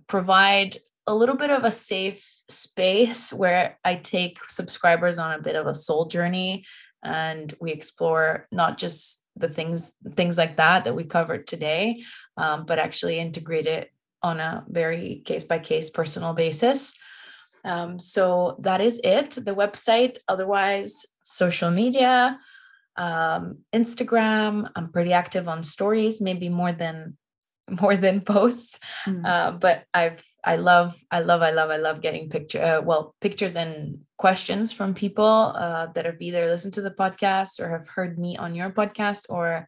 provide a little bit of a safe space where I take subscribers on a bit of a soul journey and we explore not just the things things like that that we covered today um, but actually integrate it on a very case by case personal basis. Um, so that is it. The website, otherwise, social media, um, Instagram. I'm pretty active on stories, maybe more than [LAUGHS] more than posts. Mm. Uh, but I've I love I love I love I love getting picture uh, well pictures and questions from people uh, that have either listened to the podcast or have heard me on your podcast or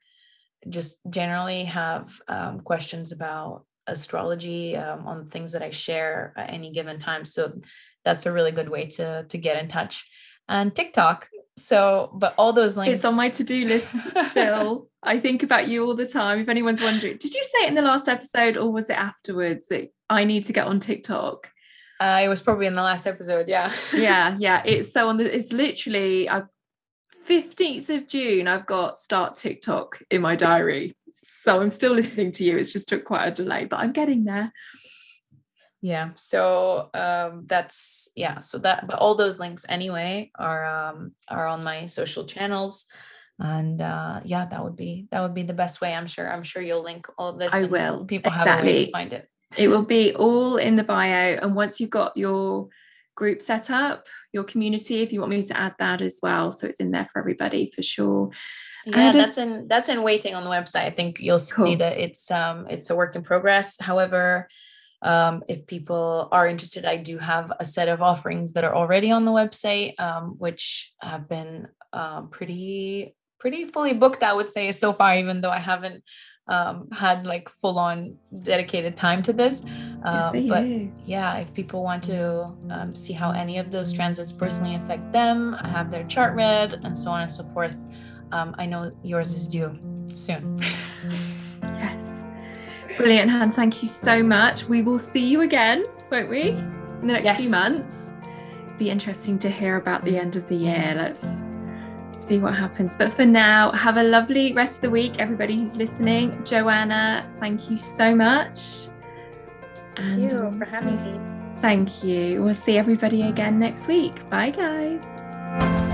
just generally have um, questions about astrology um, on things that I share at any given time. So that's a really good way to to get in touch. And TikTok. So, but all those links. It's on my to do list still. I think about you all the time. If anyone's wondering, did you say it in the last episode or was it afterwards that I need to get on TikTok? Uh, it was probably in the last episode. Yeah. [LAUGHS] yeah. Yeah. It's so on the, it's literally, I've 15th of June, I've got start TikTok in my diary. So I'm still listening to you. It's just took quite a delay, but I'm getting there. Yeah. So um that's yeah. So that but all those links anyway are um are on my social channels. And uh yeah, that would be that would be the best way. I'm sure. I'm sure you'll link all this. I will. People exactly. have a way to find it. It will be all in the bio. And once you've got your group set up, your community, if you want me to add that as well. So it's in there for everybody for sure. Yeah, that's in that's in waiting on the website. I think you'll cool. see that it's um it's a work in progress. However, um, if people are interested, I do have a set of offerings that are already on the website, um, which have been uh, pretty pretty fully booked. I would say so far, even though I haven't um, had like full on dedicated time to this. Uh, but yeah, if people want to um, see how any of those transits personally affect them, I have their chart read and so on and so forth. Um, I know yours is due soon. yes. Brilliant, Han. Thank you so much. We will see you again, won't we? In the next yes. few months. Be interesting to hear about the end of the year. Let's see what happens. But for now, have a lovely rest of the week, everybody who's listening. Joanna, thank you so much. Thank and, you for having me. Thank you. We'll see everybody again next week. Bye, guys.